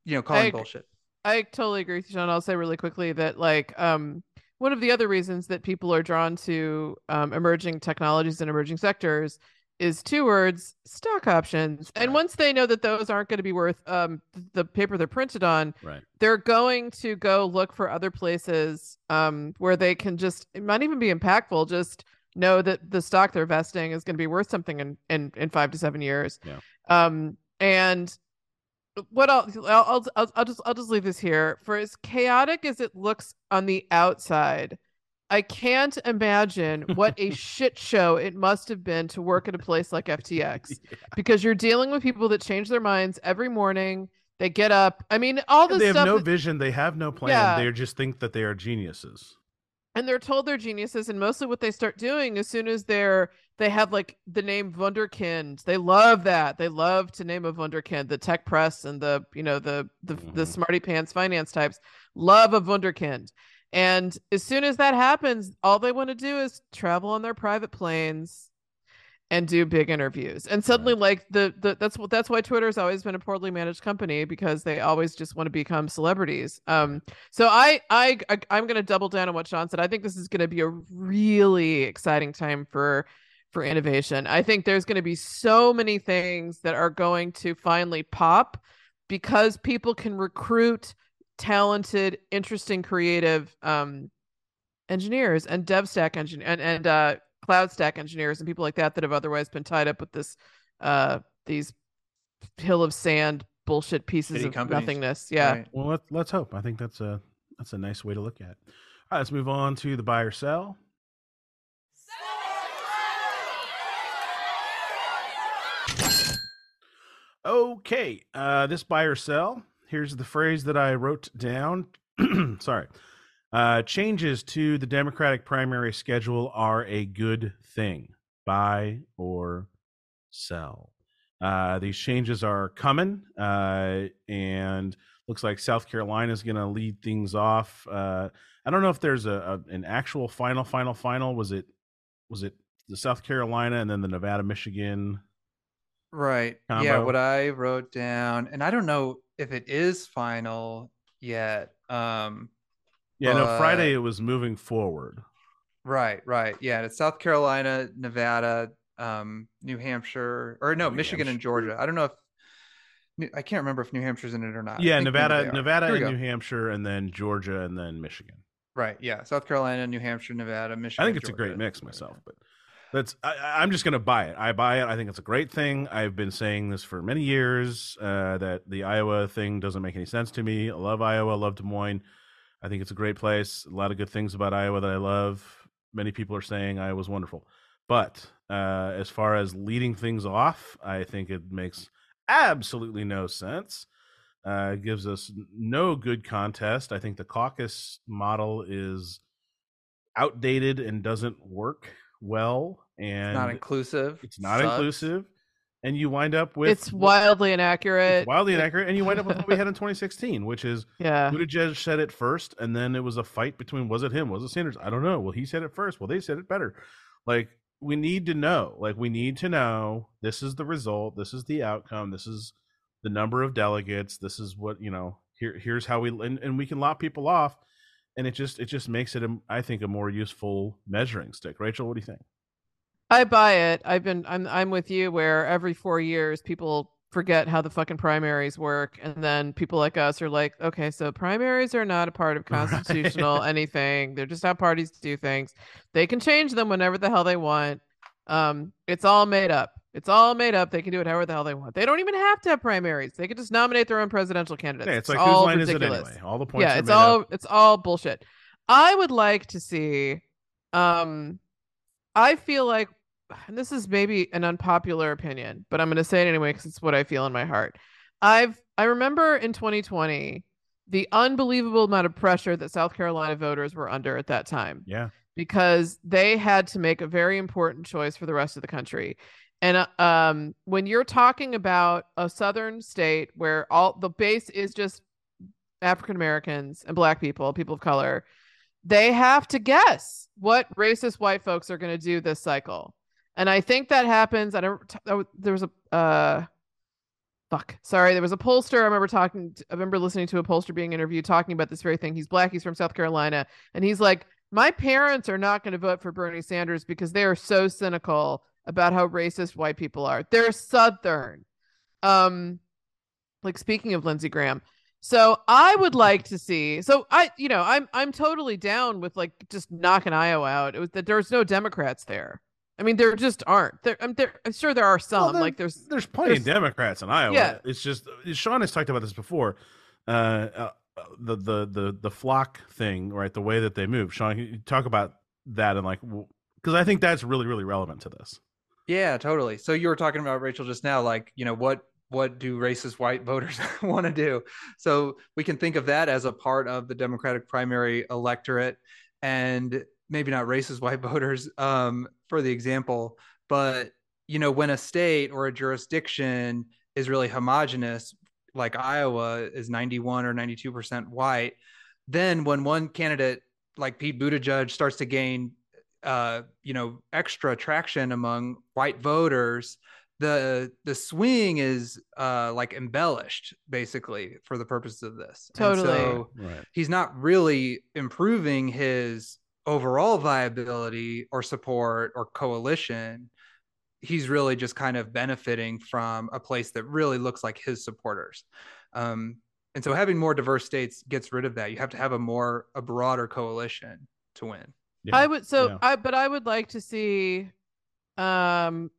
you know calling I- bullshit I totally agree with you, Sean. I'll say really quickly that like um one of the other reasons that people are drawn to um, emerging technologies and emerging sectors is two words stock options and once they know that those aren't going to be worth um, the paper they're printed on Right. they're going to go look for other places um, where they can just it might even be impactful just know that the stock they're vesting is going to be worth something in, in in five to seven years Yeah. um and what I'll I'll I'll just I'll just leave this here for as chaotic as it looks on the outside I can't imagine what a shit show it must have been to work at a place like FTX because you're dealing with people that change their minds every morning. They get up. I mean, all the they have stuff, no that- vision. They have no plan. Yeah. They just think that they are geniuses. and they're told they're geniuses. And mostly, what they start doing as soon as they're they have like the name Wunderkind. They love that. They love to name a Wunderkind. The tech press and the you know the the the Mhm. smarty pants finance types love a Wunderkind. And as soon as that happens, all they want to do is travel on their private planes and do big interviews. And suddenly, like the, the that's what that's why Twitter's always been a poorly managed company because they always just want to become celebrities. Um, so I I, I I'm gonna double down on what Sean said. I think this is gonna be a really exciting time for for innovation. I think there's gonna be so many things that are going to finally pop because people can recruit talented, interesting, creative um engineers and dev stack engineer and, and uh cloud stack engineers and people like that that have otherwise been tied up with this uh these hill of sand bullshit pieces Shitty of companies. nothingness yeah Right. Well, let's let's hope. I think that's a that's a nice way to look at it. All right, let's move on to the buy or sell. Okay, uh, this buy or sell. Here's the phrase that I wrote down. Sorry. Uh, changes to the Democratic primary schedule are a good thing. Buy or sell. Uh, these changes are coming, uh, and looks like South Carolina is going to lead things off. Uh, I don't know if there's a, a an actual final, final, final. Was it was it the South Carolina and then the Nevada, Michigan? Right. Yeah, what I wrote down, and I don't know if it is final yet. Um, Yeah, no. Friday it was moving forward. right, right. Yeah, it's South Carolina, Nevada, um, New Hampshire, or no, New Michigan and Georgia. I don't know if I can't remember if New Hampshire's in it or not. Yeah, think maybe they Nevada. Nevada, and go. New Hampshire, and then Georgia, and then Michigan. Right. Yeah. South Carolina, New Hampshire, Nevada, Michigan. I think it's a great mix myself, but that's I, I'm just going to buy it. I buy it. I think it's a great thing. I've been saying this for many years uh, that the Iowa thing doesn't make any sense to me. I love Iowa. I love Des Moines. I think it's a great place. A lot of good things about Iowa that I love. Many people are saying Iowa's wonderful, but uh, as far as leading things off, I think it makes absolutely no sense. Uh, gives us no good contest. I think the caucus model is outdated and doesn't work well, and It's not inclusive. it's not Sucks. inclusive, and you wind up with it's wildly inaccurate. it's wildly inaccurate, and you wind up with what we had in 2016, which is Yeah. Buttigieg said it first, and then it was a fight between was it him, was it Sanders? I don't know. Well, he said it first. Well, they said it better. Like we need to know. Like we need to know. This is the result. This is the outcome. This is the number of delegates. This is what you know. Here, here's how we and, and we can lop people off, and it just it just makes it, a, I think, a more useful measuring stick. Rachel, what do you think? I buy it. I've been I'm I'm with you where every 4 years people forget how the fucking primaries work and then people like us are like, okay, so primaries are not a part of Right. constitutional anything. They're just how parties do things. They can change them whenever the hell they want. Um it's all made up. It's all made up. They can do it however the hell they want. They don't even have to have primaries. They could just nominate their own presidential candidates. Yeah, it's like all whose line ridiculous. is it anyway? All the points. yeah are it's all up. it's all bullshit i would like to see um i feel like and this is maybe an unpopular opinion but i'm going to say it anyway because it's what i feel in my heart i've i remember in 2020 the unbelievable amount of pressure that south carolina voters were under at that time Yeah, because they had to make a very important choice for the rest of the country. And uh, um, when you're talking about a southern state where all the base is just African Americans and Black people, people of color, they have to guess what racist white folks are going to do this cycle. And I think that happens. I don't. oh, There was a uh, fuck. Sorry, there was a pollster. I remember talking. I remember listening to a pollster being interviewed talking about this very thing. He's black. He's from South Carolina, and he's like, my parents are not going to vote for Bernie Sanders because they are so cynical about how racist white people are. They're Southern. Um, like speaking of Lindsey Graham. So I would like to see. So I, you know, I'm I'm totally down with like just knocking Iowa out. It was that there's no Democrats there. I mean, there just aren't. There, I'm there. I'm sure there are some. Well, there- like there's there's plenty of Democrats in Iowa. Yeah. It's just Sean has talked about this before. Uh, uh, the the the the flock thing, right? The way that they move. Sean, you talk about that and like because I think that's really really relevant to this. Yeah, totally. So you were talking about Rachel just now, like you know what what do racist white voters want to do? So we can think of that as a part of the Democratic primary electorate, and maybe not racist white voters, um, for the example, but you know when a state or a jurisdiction is really homogenous, like Iowa is ninety one or ninety two percent white, then when one candidate like Pete Buttigieg starts to gain uh, you know, extra traction among white voters, the the swing is uh, like embellished basically for the purpose of this. And Totally. so Right. he's not really improving his overall viability or support or coalition. He's really just kind of benefiting from a place that really looks like his supporters. Um, and so having more diverse states gets rid of that. You have to have a more a broader coalition to win. Yeah. I would so yeah. I but I would like to see um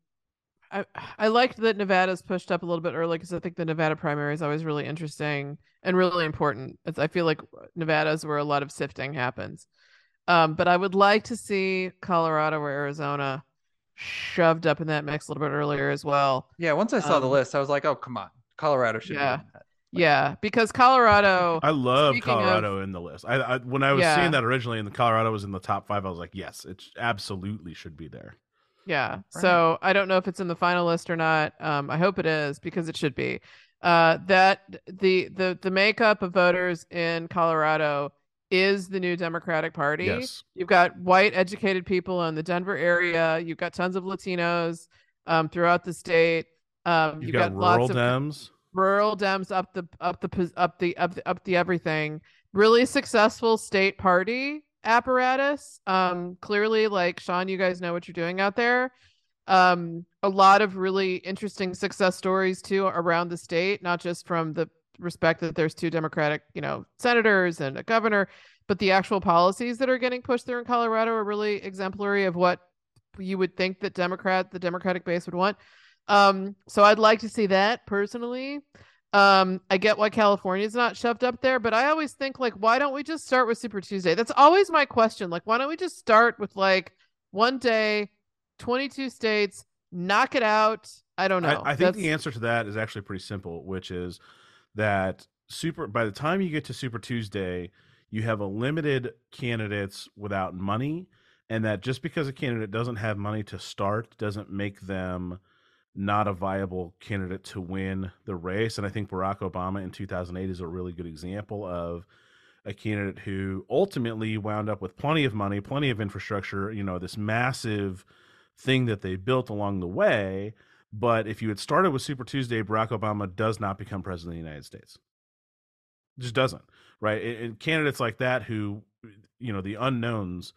I I liked that Nevada's pushed up a little bit early because I think the Nevada primary is always really interesting and really important. It's, I feel like Nevada's where a lot of sifting happens. Um, but I would like to see Colorado or Arizona shoved up in that mix a little bit earlier as well. Yeah, once I saw the Um, list, I was like, oh come on, Colorado should Yeah. be in that. Yeah, because Colorado I love Speaking of- Colorado in the list. I, I when I was Yeah. seeing that originally, and the Colorado was in the top five, I was like, yes, it absolutely should be there. Yeah. Right. So I don't know if it's in the final list or not. Um, I hope it is because it should be. Uh, that the the the makeup of voters in Colorado is the new Democratic Party. Yes, You've got white educated people in the Denver area. You've got tons of Latinos um, throughout the state. Um, you've, you've got, got, rural lots of Dems. Rural Dems up the up the up the up the up the everything. Really successful state party apparatus. Um, clearly, like Sean, you guys know what you're doing out there. Um, a lot of really interesting success stories too around the state, not just from the respect that there's two Democratic, you know, senators and a governor, but the actual policies that are getting pushed through in Colorado are really exemplary of what you would think that Democrat, the Democratic base would want. Um, so I'd like to see that personally. Um, I get why California's not shoved up there, but I always think like, why don't we just start with Super Tuesday? That's always my question. Like, why don't we just start with like one day, 22 states, knock it out? I don't know. I, I think That's- the answer to that is actually pretty simple, which is that super by the time you get to Super Tuesday, you have a limited candidates without money, and that just because a candidate doesn't have money to start doesn't make them not a viable candidate to win the race. And I think Barack Obama in 2008 is a really good example of a candidate who ultimately wound up with plenty of money, plenty of infrastructure, you know, this massive thing that they built along the way. But if you had started with Super Tuesday, Barack Obama does not become president of the United States. Just doesn't, right? And and candidates like that who, you know, the unknowns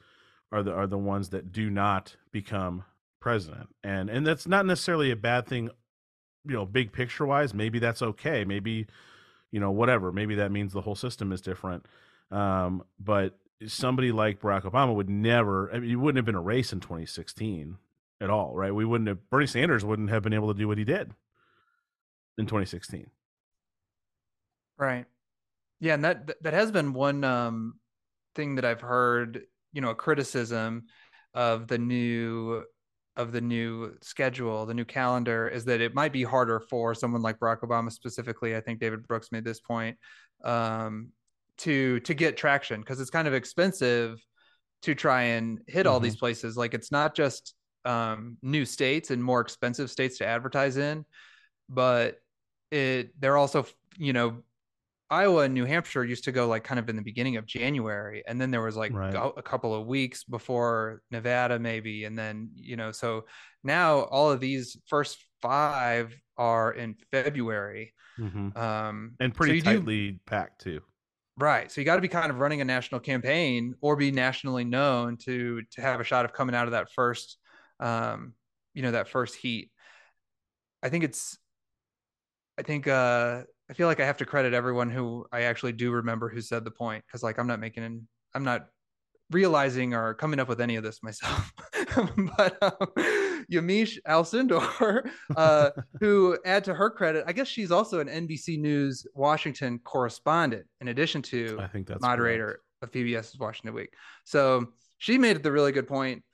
are the are the ones that do not become president. And and that's not necessarily a bad thing, you know, big picture wise. Maybe that's okay. Maybe, you know, whatever. Maybe that means the whole system is different. Um, but somebody like Barack Obama would never. I mean, it wouldn't have been a race in 2016 at all, right? We wouldn't have. Bernie Sanders wouldn't have been able to do what he did in 2016. Right. Yeah, and that that has been one um thing that I've heard, you know, a criticism of the new of the new schedule, the new calendar is that it might be harder for someone like Barack Obama specifically. I think David Brooks made this point um to to get traction because it's kind of expensive to try and hit all Mhm. these places. Like it's not just um new states and more expensive states to advertise in, but it they're also, you know, Iowa and New Hampshire used to go like kind of in the beginning of January, and then there was like Right. a, couple of weeks before Nevada, maybe, and then you know, so now all of these first five are in February, hmm um, And so pretty do- tightly packed too. right? So you got to be kind of running a national campaign or be nationally known to to have a shot of coming out of that first, um, you know, that first heat. I think it's I think uh I feel like I have to credit everyone who I actually do remember who said the point because like I'm not making an, I'm not realizing or coming up with any of this myself. but um, Yamiche Alcindor, uh, who add to her credit, I guess she's also an NBC News Washington correspondent in addition to I think that's moderator of PBS's Washington Week. So she made the really good point.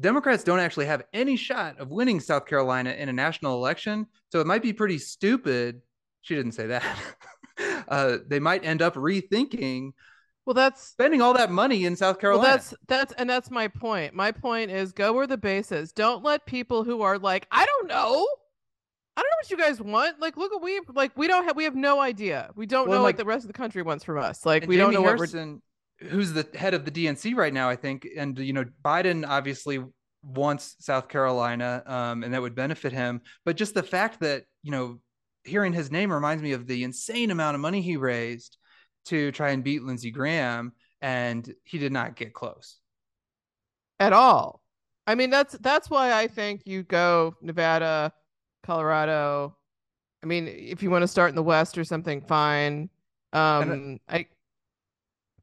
Democrats don't actually have any shot of winning South Carolina in a national election. So it might be pretty stupid. She didn't say that. uh, they might end up rethinking well, that's spending all that money in South Carolina. Well, that's that's and that's my point. My point is go where the base is. Don't let people who are like, I don't know. I don't know what you guys want. Like, look at we like we don't have we have no idea. We don't Well, know like- what the rest of the country wants from us. Like, we don't Jaime know what we're who's the head of the DNC right now, I think, and you know, Biden obviously wants South Carolina, um, and that would benefit him. But just the fact that you know, hearing his name reminds me of the insane amount of money he raised to try and beat Lindsey Graham, and he did not get close. at all. I mean, that's that's why I think you go Nevada, Colorado. I mean, if you want to start in the West or something, fine. Um, I,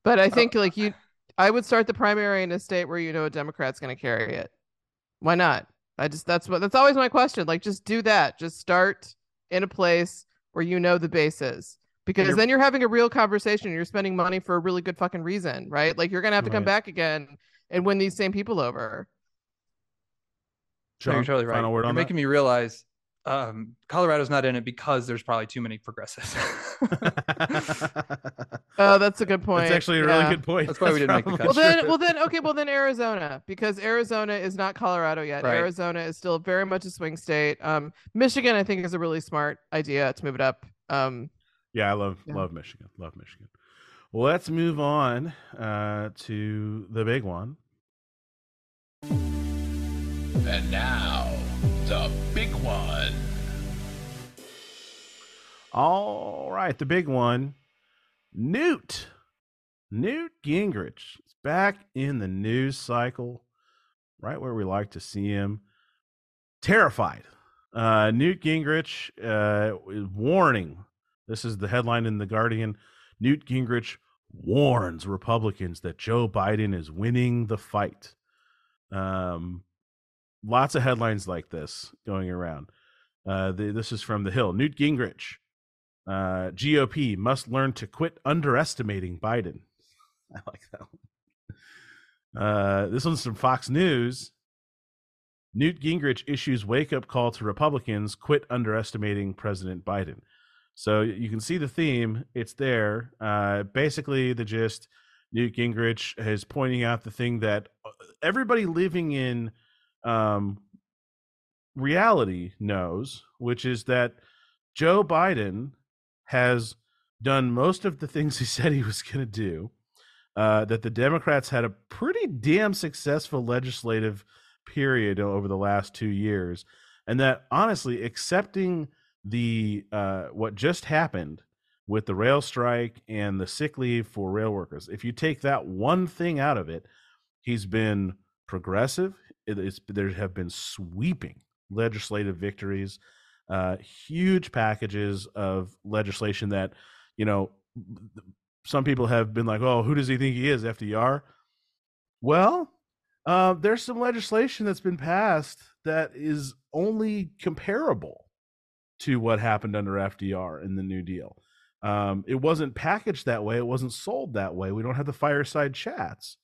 but I think like you, I would start the primary in a state where you know a Democrat's going to carry it. Why not? I just that's what that's always my question. Like, just do that. Just start in a place where you know the bases. Because you're- then you're having a real conversation. You're spending money for a really good fucking reason, right? Like you're gonna have to come back again and win these same people over. No, John, you're totally right. Final word You're on making me realize um, Colorado's not in it because there's probably too many progressives. Oh, that's a good point. That's actually a Yeah. really good point. That's why we didn't make the cut. Well then, well then, okay, well then Arizona because Arizona is not Colorado yet. Right. Arizona is still very much a swing state. Um, Michigan, I think, is a really smart idea to move it up. Um, Yeah, I love Yeah. love Michigan. Love Michigan. Well, let's move on uh, to the big one. And now, the big one. All right, the big one. Newt. Newt Gingrich is back in the news cycle, right where we like to see him. terrified. Uh, Newt Gingrich uh, warning. This is the headline in the Guardian. Newt Gingrich warns Republicans that Joe Biden is winning the fight. Um, lots of headlines like this going around. Uh, the, this is from the Hill. Newt Gingrich, uh, GOP must learn to quit underestimating Biden. I like that one. Uh, this one's from Fox News. Newt Gingrich issues wake up call to Republicans quit underestimating President Biden. So you can see the theme; it's there. Uh, basically, the gist: Newt Gingrich is pointing out the thing that uh, everybody living in um, reality knows, which is that Joe Biden has done most of the things he said he was going to do. Uh, that the Democrats had a pretty damn successful legislative period over the last two years, and that honestly, accepting the uh, what just happened with the rail strike and the sick leave for rail workers, if you take that one thing out of it, he's been progressive. There have been sweeping legislative victories, uh, huge packages of legislation that you know some people have been like, "Oh, who does he think he is, FDR?" Well, uh, there's some legislation that's been passed that is only comparable to what happened under FDR in the New Deal. Um, it wasn't packaged that way. It wasn't sold that way. We don't have the fireside chats.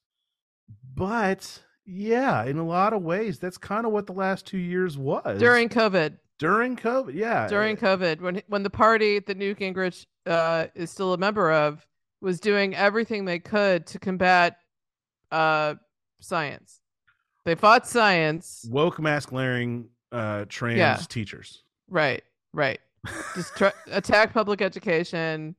But yeah, in a lot of ways, that's kind of what the last two years was during COVID. During COVID, yeah. During COVID, when when the party that Newt Gingrich uh, is still a member of was doing everything they could to combat uh, science. They fought science. Woke mask wearing uh, trans yeah. teachers. Right, right. Just try- attack public education,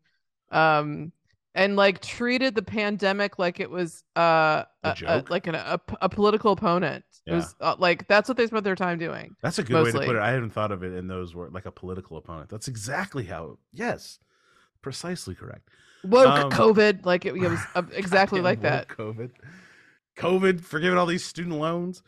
um, and like treated the pandemic like it was uh, a, a, like an, a, a political opponent. Yeah. It was uh, like that's what they spent their time doing. That's a good mostly. way to put it. I hadn't thought of it in those words, like a political opponent. That's exactly how. Yes, precisely correct woke um, COVID. Like it, it was uh, exactly like that. COVID, COVID, forgiving all these student loans.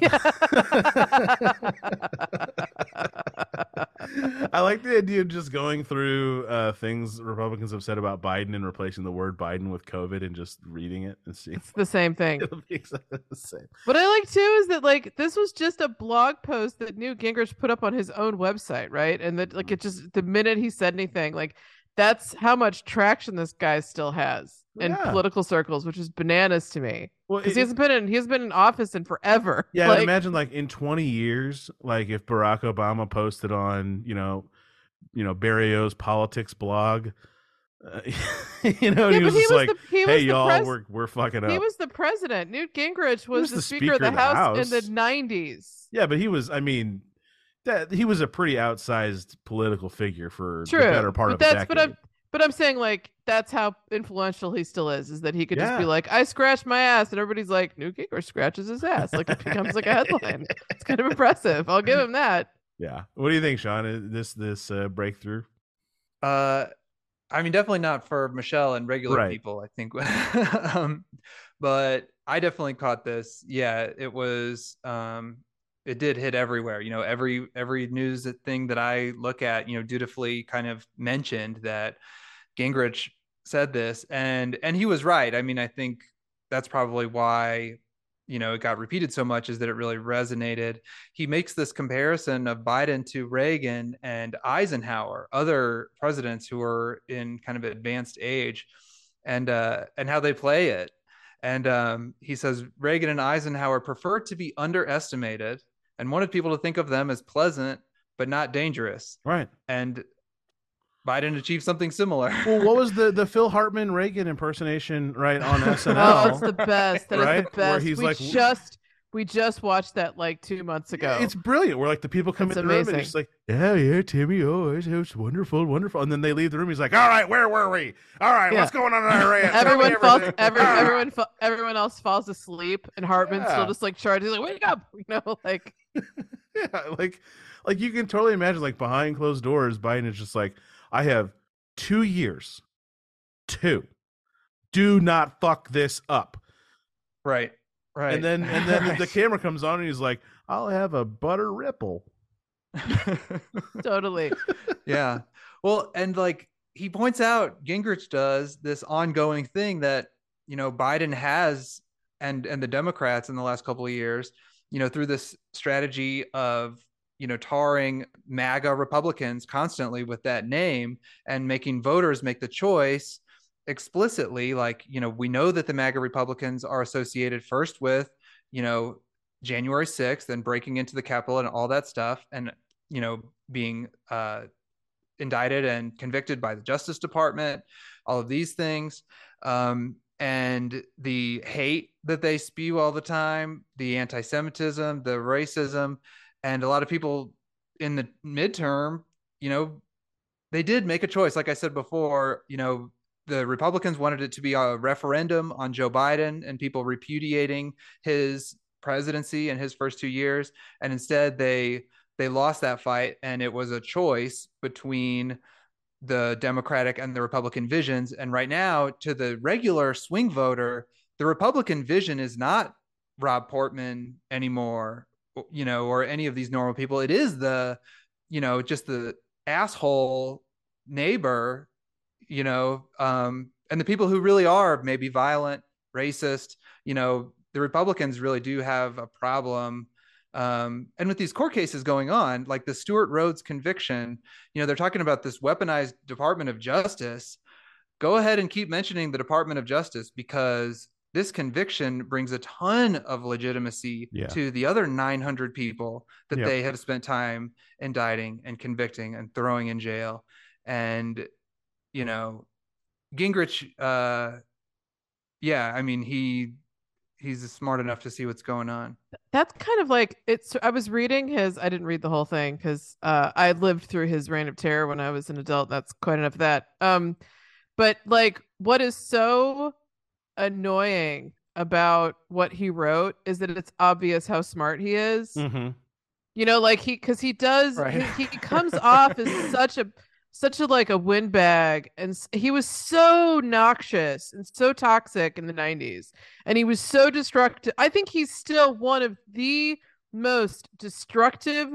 I like the idea of just going through uh, things Republicans have said about Biden and replacing the word Biden with COVID and just reading it and seeing. It's the same thing. It'll be exactly the same. What I like too is that like this was just a blog post that Newt Gingrich put up on his own website, right? And that like it just the minute he said anything, like that's how much traction this guy still has in yeah. political circles, which is bananas to me. Well, because he hasn't been in he has been in office in forever. Yeah, like, imagine like in twenty years, like if Barack Obama posted on you know, you know Barrio's politics blog. Uh, you know, yeah, he was, he was like, the, he "Hey, y'all, pres- we're we're fucking up." He was the president. Newt Gingrich was, was the, the, Speaker, of the, House, House in the '90s. Yeah, but he was. I mean, that he was a pretty outsized political figure for True, the better part but of that's, a decade. But I'm, but I'm saying like that's how influential he still is. Is that he could yeah. just be like, I scratched my ass, and everybody's like, Newt Gingrich scratches his ass. Like it becomes like a headline. it's kind of impressive. I'll give him that. Yeah. What do you think, Sean? This this uh, breakthrough? Uh, I mean, definitely not for Michelle and regular right. people. I think, um, but I definitely caught this. Yeah, it was um it did hit everywhere you know every every news thing that i look at you know dutifully kind of mentioned that gingrich said this and and he was right i mean i think that's probably why you know it got repeated so much is that it really resonated he makes this comparison of biden to reagan and eisenhower other presidents who are in kind of advanced age and uh and how they play it and um, he says Reagan and Eisenhower preferred to be underestimated and wanted people to think of them as pleasant but not dangerous. Right. And Biden achieved something similar. well, what was the the Phil Hartman Reagan impersonation right on SNL? Oh, it's the best. That right? is the best. Where he's we like, just we just watched that like two months ago. It's brilliant. Where like the people come it's in the room and he's like, "Yeah, yeah, Timmy, oh, it's, it's wonderful, wonderful," and then they leave the room. He's like, "All right, where were we? All right, yeah. what's going on in Iran?" everyone falls, every, ah. everyone, fa- everyone else falls asleep, and Hartman's yeah. still just like charging, like, "Wake up!" You know, like, yeah, like, like you can totally imagine, like behind closed doors, Biden is just like, "I have two years, two, do not fuck this up." Right. Right. And then and then right. the camera comes on and he's like, I'll have a butter ripple. totally. yeah. Well, and like he points out, Gingrich does this ongoing thing that you know Biden has, and and the Democrats in the last couple of years, you know, through this strategy of you know tarring MAGA Republicans constantly with that name and making voters make the choice explicitly. Like you know, we know that the MAGA Republicans are associated first with you know January 6th and breaking into the Capitol and all that stuff, and you know being uh, indicted and convicted by the Justice Department, all of these things, um, and the hate that they spew all the time, the anti-Semitism, the racism, and a lot of people in the midterm, you know, they did make a choice. Like I said before, you know, the Republicans wanted it to be a referendum on Joe Biden and people repudiating his presidency in his first two years, and instead they they lost that fight, and it was a choice between the Democratic and the Republican visions. And right now, to the regular swing voter, the Republican vision is not Rob Portman anymore, you know, or any of these normal people. It is the, you know, just the asshole neighbor, you know, um, and the people who really are maybe violent, racist, you know, the Republicans really do have a problem. Um, and with these court cases going on, like the Stewart Rhodes conviction, you know, they're talking about this weaponized Department of Justice. Go ahead and keep mentioning the Department of Justice because this conviction brings a ton of legitimacy Yeah. to the other 900 people that Yep. they have spent time indicting and convicting and throwing in jail. And, you know, Gingrich, uh, yeah, I mean, he he's smart enough to see what's going on. That's kind of like it's. I was reading his. I didn't read the whole thing because uh, I lived through his reign of terror when I was an adult. That's quite enough of that. Um, but like, what is so annoying about what he wrote is that it's obvious how smart he is. Mm-hmm. You know, like he because he does. Right. He, he comes off as such a such a like a windbag and he was so noxious and so toxic in the 90s and he was so destructive i think he's still one of the most destructive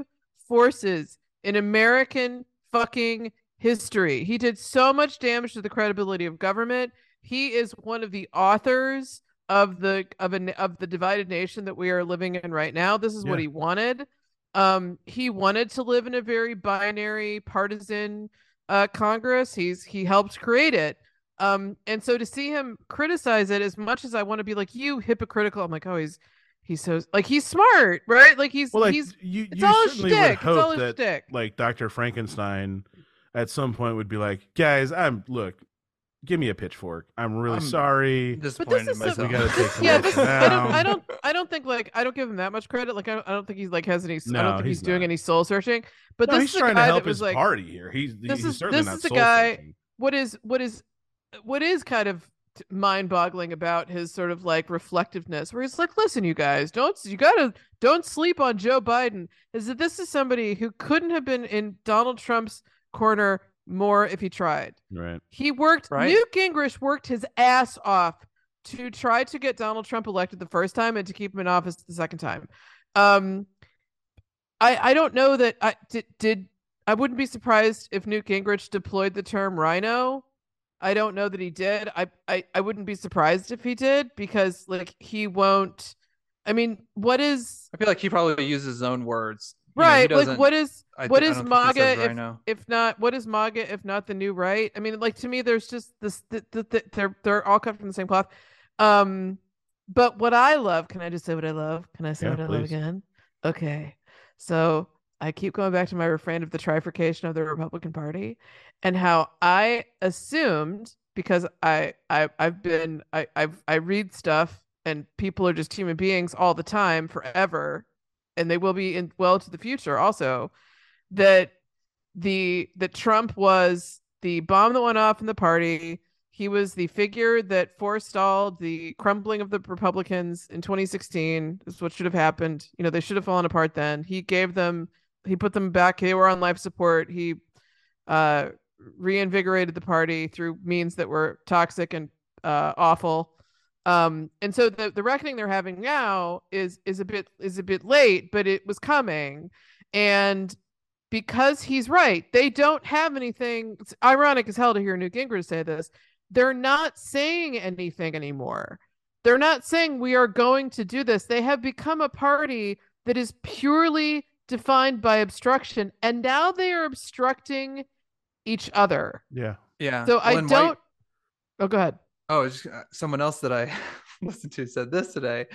forces in american fucking history he did so much damage to the credibility of government he is one of the authors of the of an of the divided nation that we are living in right now this is what he wanted um he wanted to live in a very binary partisan uh congress he's he helped create it um and so to see him criticize it as much as i want to be like you hypocritical i'm like oh he's he's so like he's smart right like he's Well, like he's you, it's you all his certainly would shtick. It's all that shtick. like Dr. Frankenstein at some point would be like, guys, I'm look, give me a pitchfork. I'm really I'm sorry. Disappointed is in so- We myself. gotta take some yeah, notes this, I don't. I don't, I don't think like I don't give him that much credit. Like I don't, I don't think he's like has any. I No, don't think he's he's, doing any soul searching. But no, this he's is a trying guy to help that his like, party here. He's this he's is- certainly this is a guy- searching. what is what is what is kind of mind-boggling about his sort of like reflectiveness where he's like listen you guys don't you gotta don't sleep on joe biden is that this is somebody who couldn't have been in donald trump's corner more if he tried Right. he worked Right. newt gingrich worked his ass off to try to get donald trump elected the first time and to keep him in office the second time um i i don't know that i did did I wouldn't be surprised if Newt Gingrich deployed the term RINO. I don't know that he did. I, I I wouldn't be surprised if he did because like he won't I mean, what is I feel like he probably uses his own words. You know, right? like doesn't- what is I what thi- I is don't think he says MAGA if, RINO. if not what is MAGA if not the new right? I mean, like to me, there's just this th- th- th- they're they're all cut from the same cloth. Um, but what I love, can I just say what I love? Can I say Yeah, what I love again? Okay, so I keep going back to my refrain of the trifurcation of the Republican Party, and how I assumed because I I I've been I I've I read stuff and people are just human beings all the time forever, and they will be in well into the future also that the that Trump was the bomb that went off in the party. He was the figure that forestalled the crumbling of the Republicans in 2016. This is what should have happened. You know, they should have fallen apart then. He gave them, he put them back. They were on life support. He uh, reinvigorated the party through means that were toxic and uh, awful. Um, and so the the reckoning they're having now is is a bit is a bit late, but it was coming, and because he's right, they don't have anything. It's ironic as hell to hear Newt Gingrich say this. They're not saying anything anymore. They're not saying we are going to do this. They have become a party that is purely defined by obstruction, and now they are obstructing each other. Yeah. Yeah. So Well, I don't. Oh, go ahead. Oh, just, uh, someone else that I listened to said this today.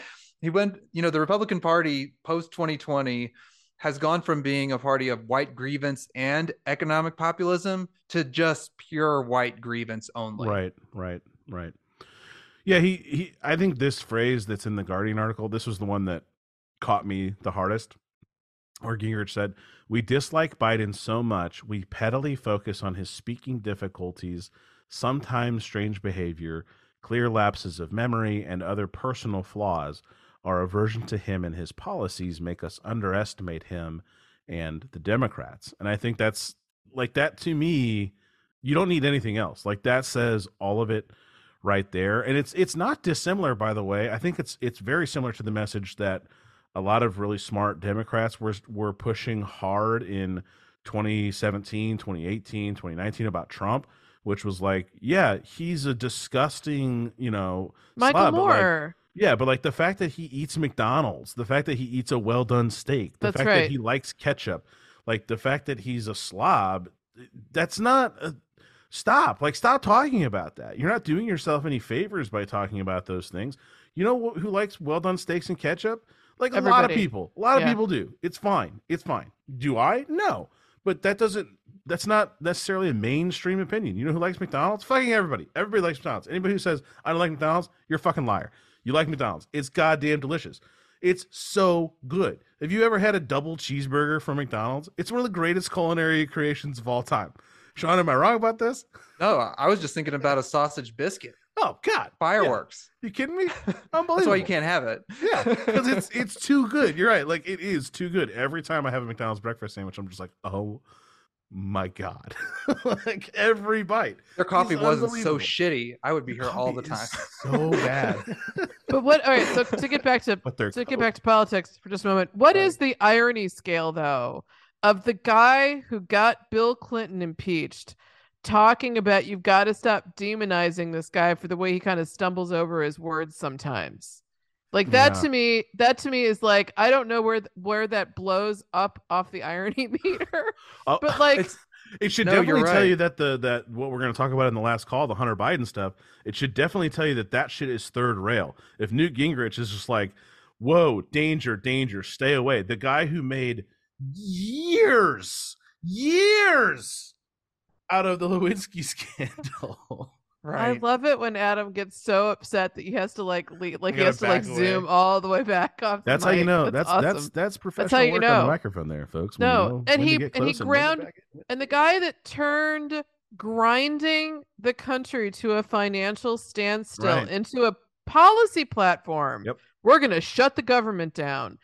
He went, you know, the Republican Party post 2020 has gone from being a party of white grievance and economic populism to just pure white grievance only. Right, right, right. Yeah, he, he I think this phrase that's in the Guardian article, this was the one that caught me the hardest. Or Gingrich said, We dislike Biden so much, we pettily focus on his speaking difficulties, sometimes strange behavior, clear lapses of memory, and other personal flaws. Our aversion to him and his policies make us underestimate him and the Democrats. And I think that's like that to me, you don't need anything else. Like that says all of it right there. And it's it's not dissimilar by the way. I think it's it's very similar to the message that a lot of really smart Democrats were were pushing hard in 2017, 2018, 2019 about Trump, which was like, yeah, he's a disgusting, you know, Michael slob, but, like, yeah, but like the fact that he eats McDonald's, the fact that he eats a well done steak, the That's fact right. that he likes ketchup, like the fact that he's a slob, eh, that's not a, stop. Like stop talking about that. You're not doing yourself any favors by talking about those things. You know who likes well done steaks and ketchup? Like a lot of people. A lot of Yeah. people do. It's fine. It's fine. Do I? No. But that doesn't that's not necessarily a mainstream opinion. You know who likes McDonald's? Fucking everybody. Everybody likes McDonald's. Anybody who says I don't like McDonald's, you're a fucking liar. You like McDonald's. It's goddamn delicious. It's so good. Have you ever had a double cheeseburger from McDonald's? It's one of the greatest culinary creations of all time. Sean, am I wrong about this? No, I was just thinking about a sausage biscuit. Oh God, Fireworks. you kidding me? Unbelievable. That's why you can't have it. Yeah, because it's it's too good. You're right. Like it is too good. Every time I have a McDonald's breakfast sandwich, I'm just like, oh my god! like every bite. Their coffee wasn't so shitty. I would be here all the time. So bad. But what? All right. So to get back to but they're to get back to politics for just a moment, what is the irony scale though of the guy who got Bill Clinton impeached? Talking about you've got to stop demonizing this guy for the way he kind of stumbles over his words sometimes. Like that Yeah. to me, that to me is like I don't know where th- where that blows up off the irony meter, Oh, but like it should No, you're definitely tell you that the that what we're going to talk about in the last call, the Hunter Biden stuff. It should definitely tell you that that shit is third rail. If Newt Gingrich is just like, "Whoa, danger, danger, stay away," the guy who made years, years out of the Lewinsky scandal. I love it when Adam gets so upset that he has to like le- like he has to like away. zoom all the way back off. the That's how you know. That's awesome. that's that's professional that's how you work on know. the microphone there, folks. when you No, know and he- and he close when ground- And the guy that turned grinding the country to a financial standstill Right. into a policy platform. Yep. We're going to shut the government down.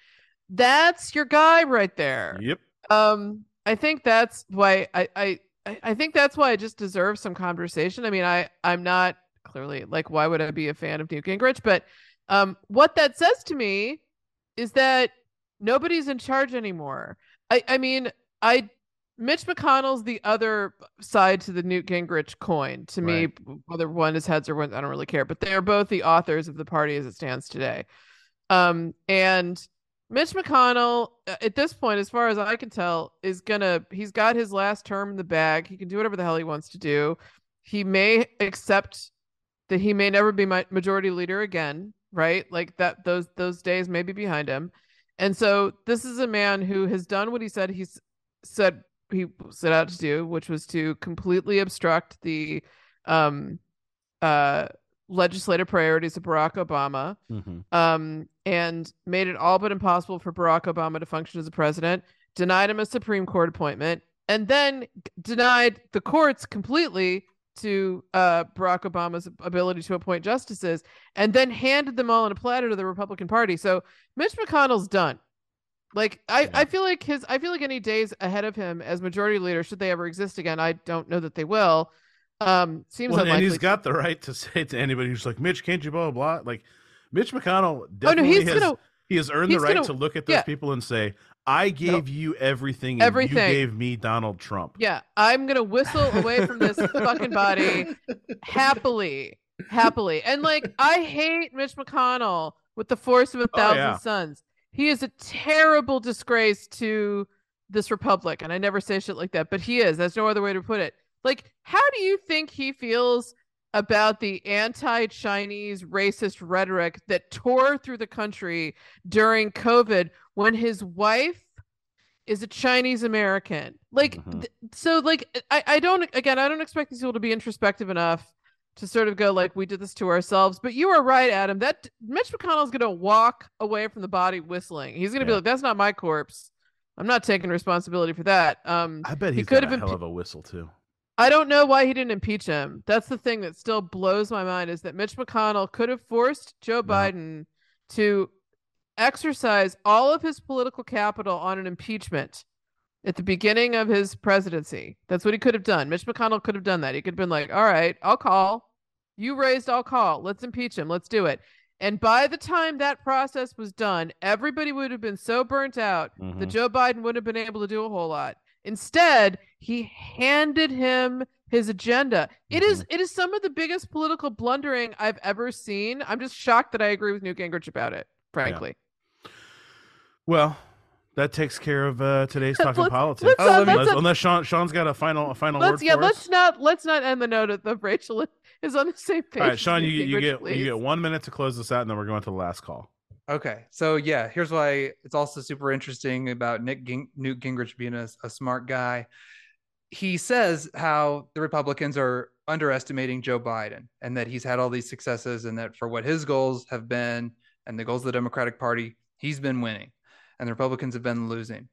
That's your guy right there. Yep. Um, I think that's why I, I, I- I think that's why I just deserve some conversation. I mean, I, I'm not clearly like, why would I be a fan of Newt Gingrich? But, um, what that says to me is that nobody's in charge anymore. I, I mean, I, Mitch McConnell's the other side to the Newt Gingrich coin. To me, whether one is heads or one, I don't really care. But they are both the authors of the party as it stands today. Um, and Mitch McConnell, uh, at this point, as far as I can tell, is gonna. He's got his last term in the bag. He can do whatever the hell he wants to do. He may accept that he may never be my majority leader again, right? Like that. Those those days may be behind him. And so this is a man who has done what he said he's said he set out to do, which was to completely obstruct the um uh legislative priorities of Barack Obama Mhm. um, and made it all but impossible for Barack Obama to function as a president, denied him a Supreme Court appointment, and then denied the courts completely to uh, Barack Obama's ability to appoint justices, and then handed them all on a platter to the Republican Party. So Mitch McConnell's done. Like I, Yeah. I feel like his I feel like any days ahead of him as majority leader, should they ever exist again, I don't know that they will. Um, seems Well, unlikely. and he's got the right to say to anybody who's like, Mitch, can't you blah blah blah? Like, Mitch McConnell oh no, definitely has gonna. he has earned the right gonna- to look at those yeah. people and say, I gave you everything, and Everything. you gave me Donald Trump. Yeah, I'm gonna whistle away from this fucking body happily, happily. And like, I hate Mitch McConnell with the force of a Oh, thousand yeah. suns. He is a terrible disgrace to this republic, and I never say shit like that, but he is. There's no other way to put it. Like, how do you think he feels about the anti-Chinese racist rhetoric that tore through the country during COVID when his wife is a Chinese American? Like, Mhm. th- so like I, I don't again I don't expect these people to be introspective enough to sort of go like we did this to ourselves. But you are right, Adam. That Mitch McConnell's gonna walk away from the body whistling. He's gonna be like, "That's not my corpse. I'm not taking responsibility for that." Um, I bet He could have a impe- hell of a whistle too. I don't know why he didn't impeach him. That's the thing that still blows my mind is that Mitch McConnell could have forced Joe Biden to exercise all of his political capital on an impeachment at the beginning of his presidency. That's what he could have done. Mitch McConnell could have done that. He could have been like, "All right, I'll call. You raised, I'll call. Let's impeach him. Let's do it." And by the time that process was done, everybody would have been so burnt out that Mhm. Joe Biden wouldn't have been able to do a whole lot. Instead, he handed him his agenda. It is it is some of the biggest political blundering I've ever seen. I'm just shocked that I agree with Newt Gingrich about it, frankly. Well, that takes care of uh, today's talking Let's- politics. let's, uh, unless, unless Sean Sean's got a final a final Let's word yeah, for let's us. not let's not end the note of, of Rachel is on the same page. All right, Sean, you, you Gingrich, get please. you get one minute to close this out, and then we're going to the last call. Okay, so yeah, here's why it's also super interesting about Nick Ging- Newt Gingrich being a, a smart guy. He says how the Republicans are underestimating Joe Biden and that he's had all these successes and that for what his goals have been and the goals of the Democratic Party, he's been winning and the Republicans have been losing.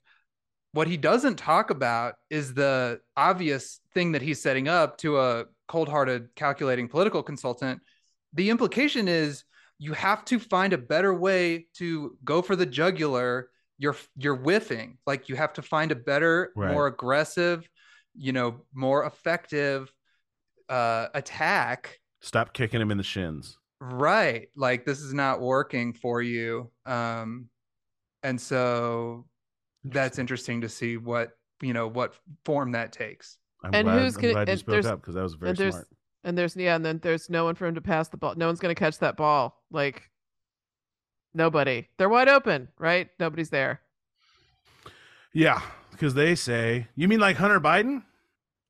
What he doesn't talk about is the obvious thing that he's setting up to a cold hearted, calculating political consultant. The implication is you have to find a better way to go for the jugular you're you're whiffing like you have to find a better Right. more aggressive you know more effective uh attack Stop kicking him in the shins. right like this is not working for you um and so that's interesting to see what you know what form that takes I'm And glad, who's I'm gonna- glad you and spoke up because that was very and there's smart. and there's yeah, and then there's no one for him to pass the ball. No one's gonna catch that ball. Like nobody. They're wide open, right? Nobody's there. Yeah, because they say you mean like Hunter Biden,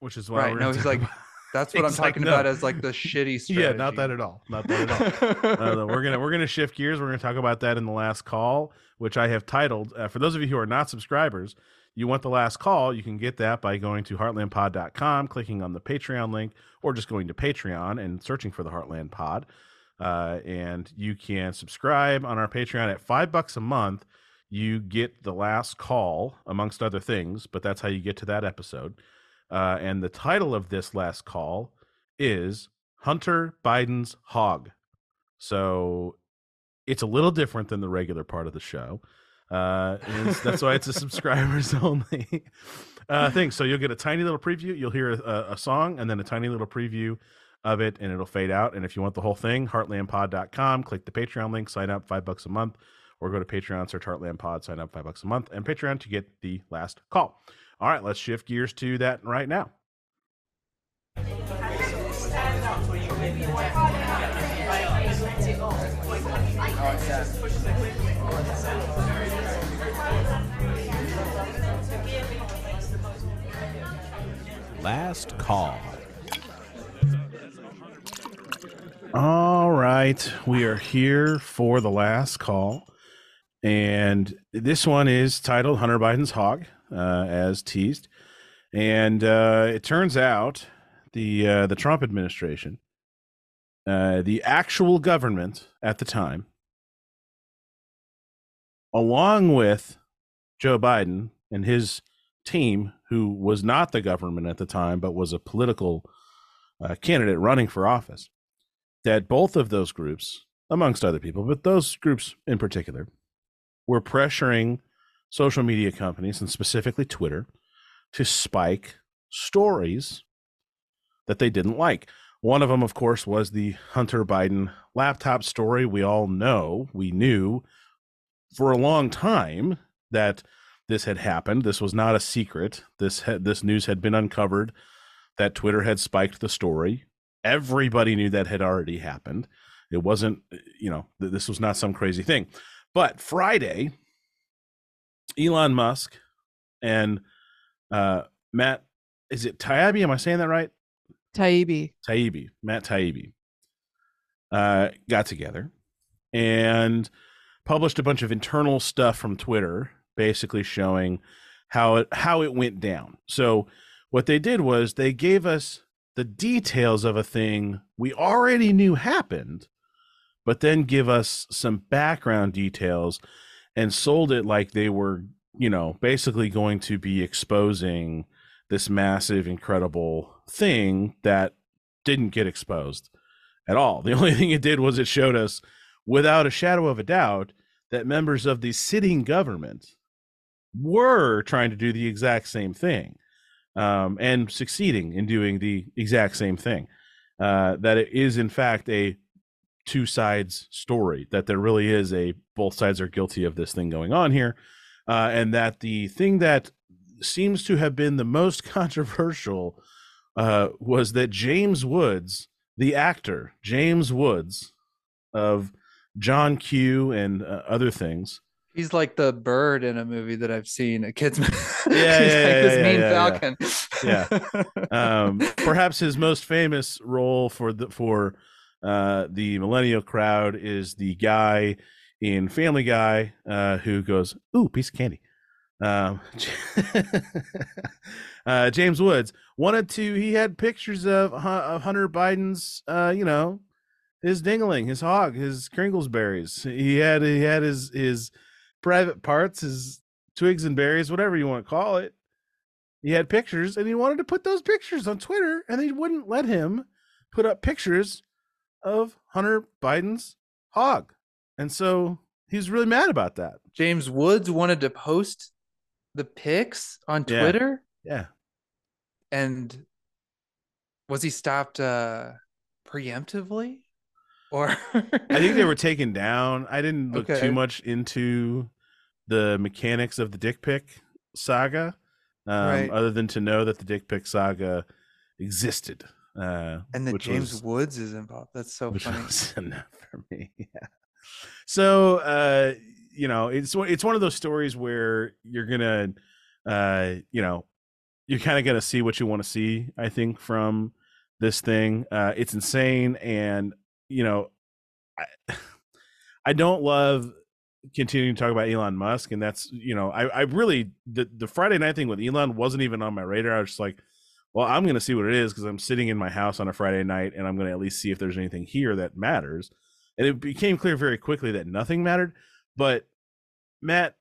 which is why Right, no, he's like, about- that's what i'm He's like, talking no. about as like the shitty strategy yeah, not that at all, not that at all. No, we're gonna we're gonna shift gears. We're gonna talk about that in the last call, which I have titled. Uh, for those of you who are not subscribers, you want the last call. You can get that by going to heartlandpod.com, clicking on the Patreon link, or just going to Patreon and searching for the Heartland Pod. Uh, and you can subscribe on our Patreon at five bucks a month. You get the last call, amongst other things, but that's how you get to that episode. Uh, and the title of this last call is Hunter Biden's Hog. So it's a little different than the regular part of the show. Uh, that's why it's a subscribers only uh, thing. So you'll get a tiny little preview. You'll hear a, a song and then a tiny little preview of it, and it'll fade out. And if you want the whole thing, heartlandpod.com, click the Patreon link, sign up five bucks a month, or go to Patreon, search Heartland Pod, sign up five bucks a month, and Patreon to get the last call. All right, let's shift gears to that right now. Last call. All right, we are here for the last call, and this one is titled "Hunter Biden's Hog," uh, as teased. And uh, it turns out the uh, the Trump administration, uh, the actual government at the time, along with Joe Biden and his team, who was not the government at the time but was a political uh, candidate running for office that both of those groups, amongst other people, but those groups in particular, were pressuring social media companies and specifically Twitter to spike stories that they didn't like. One of them, of course, was the Hunter Biden laptop story. We all know, we knew for a long time that this had happened. This was not a secret. This had, this news had been uncovered that Twitter had spiked the story. Everybody knew that had already happened. It wasn't, you know, th- this was not some crazy thing. But Friday, Elon Musk and uh, Matt, is it Taibbi? Am I saying that right? Taibbi. Taibbi, Matt Taibbi, uh, got together and published a bunch of internal stuff from Twitter, basically showing how it how it went down. So what they did was they gave us the details of a thing we already knew happened, but then give us some background details and sold it like they were, you know, basically going to be exposing this massive, incredible thing that didn't get exposed at all. The only thing it did was it showed us, without a shadow of a doubt, that members of the sitting government were trying to do the exact same thing um, and succeeding in doing the exact same thing. Uh, that it is, in fact, a two sides story, that there really is a both sides are guilty of this thing going on here. Uh, and that the thing that seems to have been the most controversial uh, was that James Woods, the actor James Woods of John Q and uh, other things, He's like the bird in a movie that I've seen. A kid's movie. Yeah, yeah, like yeah, this yeah, mean yeah, falcon. um, perhaps his most famous role for the for uh, the millennial crowd is the guy in Family Guy uh, who goes, "Ooh, piece of candy." Um, uh, James Woods wanted to. He had pictures of, of Hunter Biden's, uh, you know, his dingling, his hog, his Kringlesberries. He had he had his his private parts, his twigs and berries, whatever you want to call it. He had pictures, and he wanted to put those pictures on Twitter, and they wouldn't let him put up pictures of Hunter Biden's hog, and so he's really mad about that. James Woods wanted to post the pics on Yeah. Twitter, Yeah. and was he stopped uh, preemptively? Or I think they were taken down. I didn't look Okay. too much into the mechanics of the dick pic saga, um, Right. other than to know that the dick pic saga existed. Uh, and that James was- Woods is involved. That's so funny. enough for me. Yeah. So, uh, you know, it's one- it's one of those stories where you're gonna, uh, you know, you're kind of gonna see what you want to see. I think from this thing, uh, it's insane, and you know, I, I don't love continuing to talk about Elon Musk, and that's you know, I I really the the Friday night thing with Elon wasn't even on my radar. I was just like. Well, I'm going to see what it is because I'm sitting in my house on a Friday night and I'm going to at least see if there's anything here that matters. And it became clear very quickly that nothing mattered. But Matt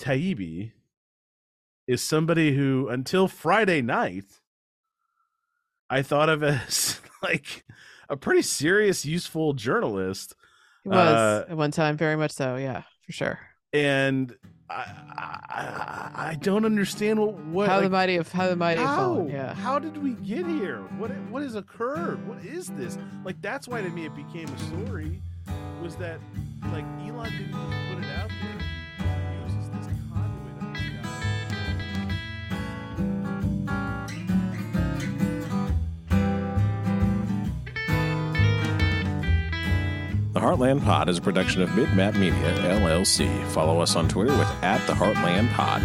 Taibbi is somebody who, until Friday night, I thought of as like a pretty serious, useful journalist. He was Uh, at one time, very much so. Yeah, for sure. And I, I, I don't understand what, what how the mighty how the mighty how? fallen. Yeah. How did we get here? What what has occurred? What is this? Like that's why to me it became a story. Was that like Elon didn't just put it out there? The Heartland Pod is a production of Midmap Media, LLC. Follow us on Twitter with at the Heartland Pod.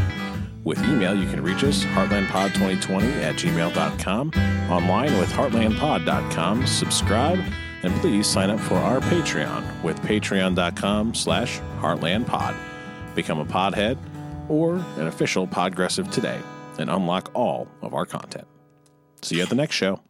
With email, you can reach us, heartlandpod2020 at gmail.com, online with heartlandpod.com, subscribe, and please sign up for our Patreon with patreon.com slash heartlandpod. Become a podhead or an official Podgressive today and unlock all of our content. See you at the next show.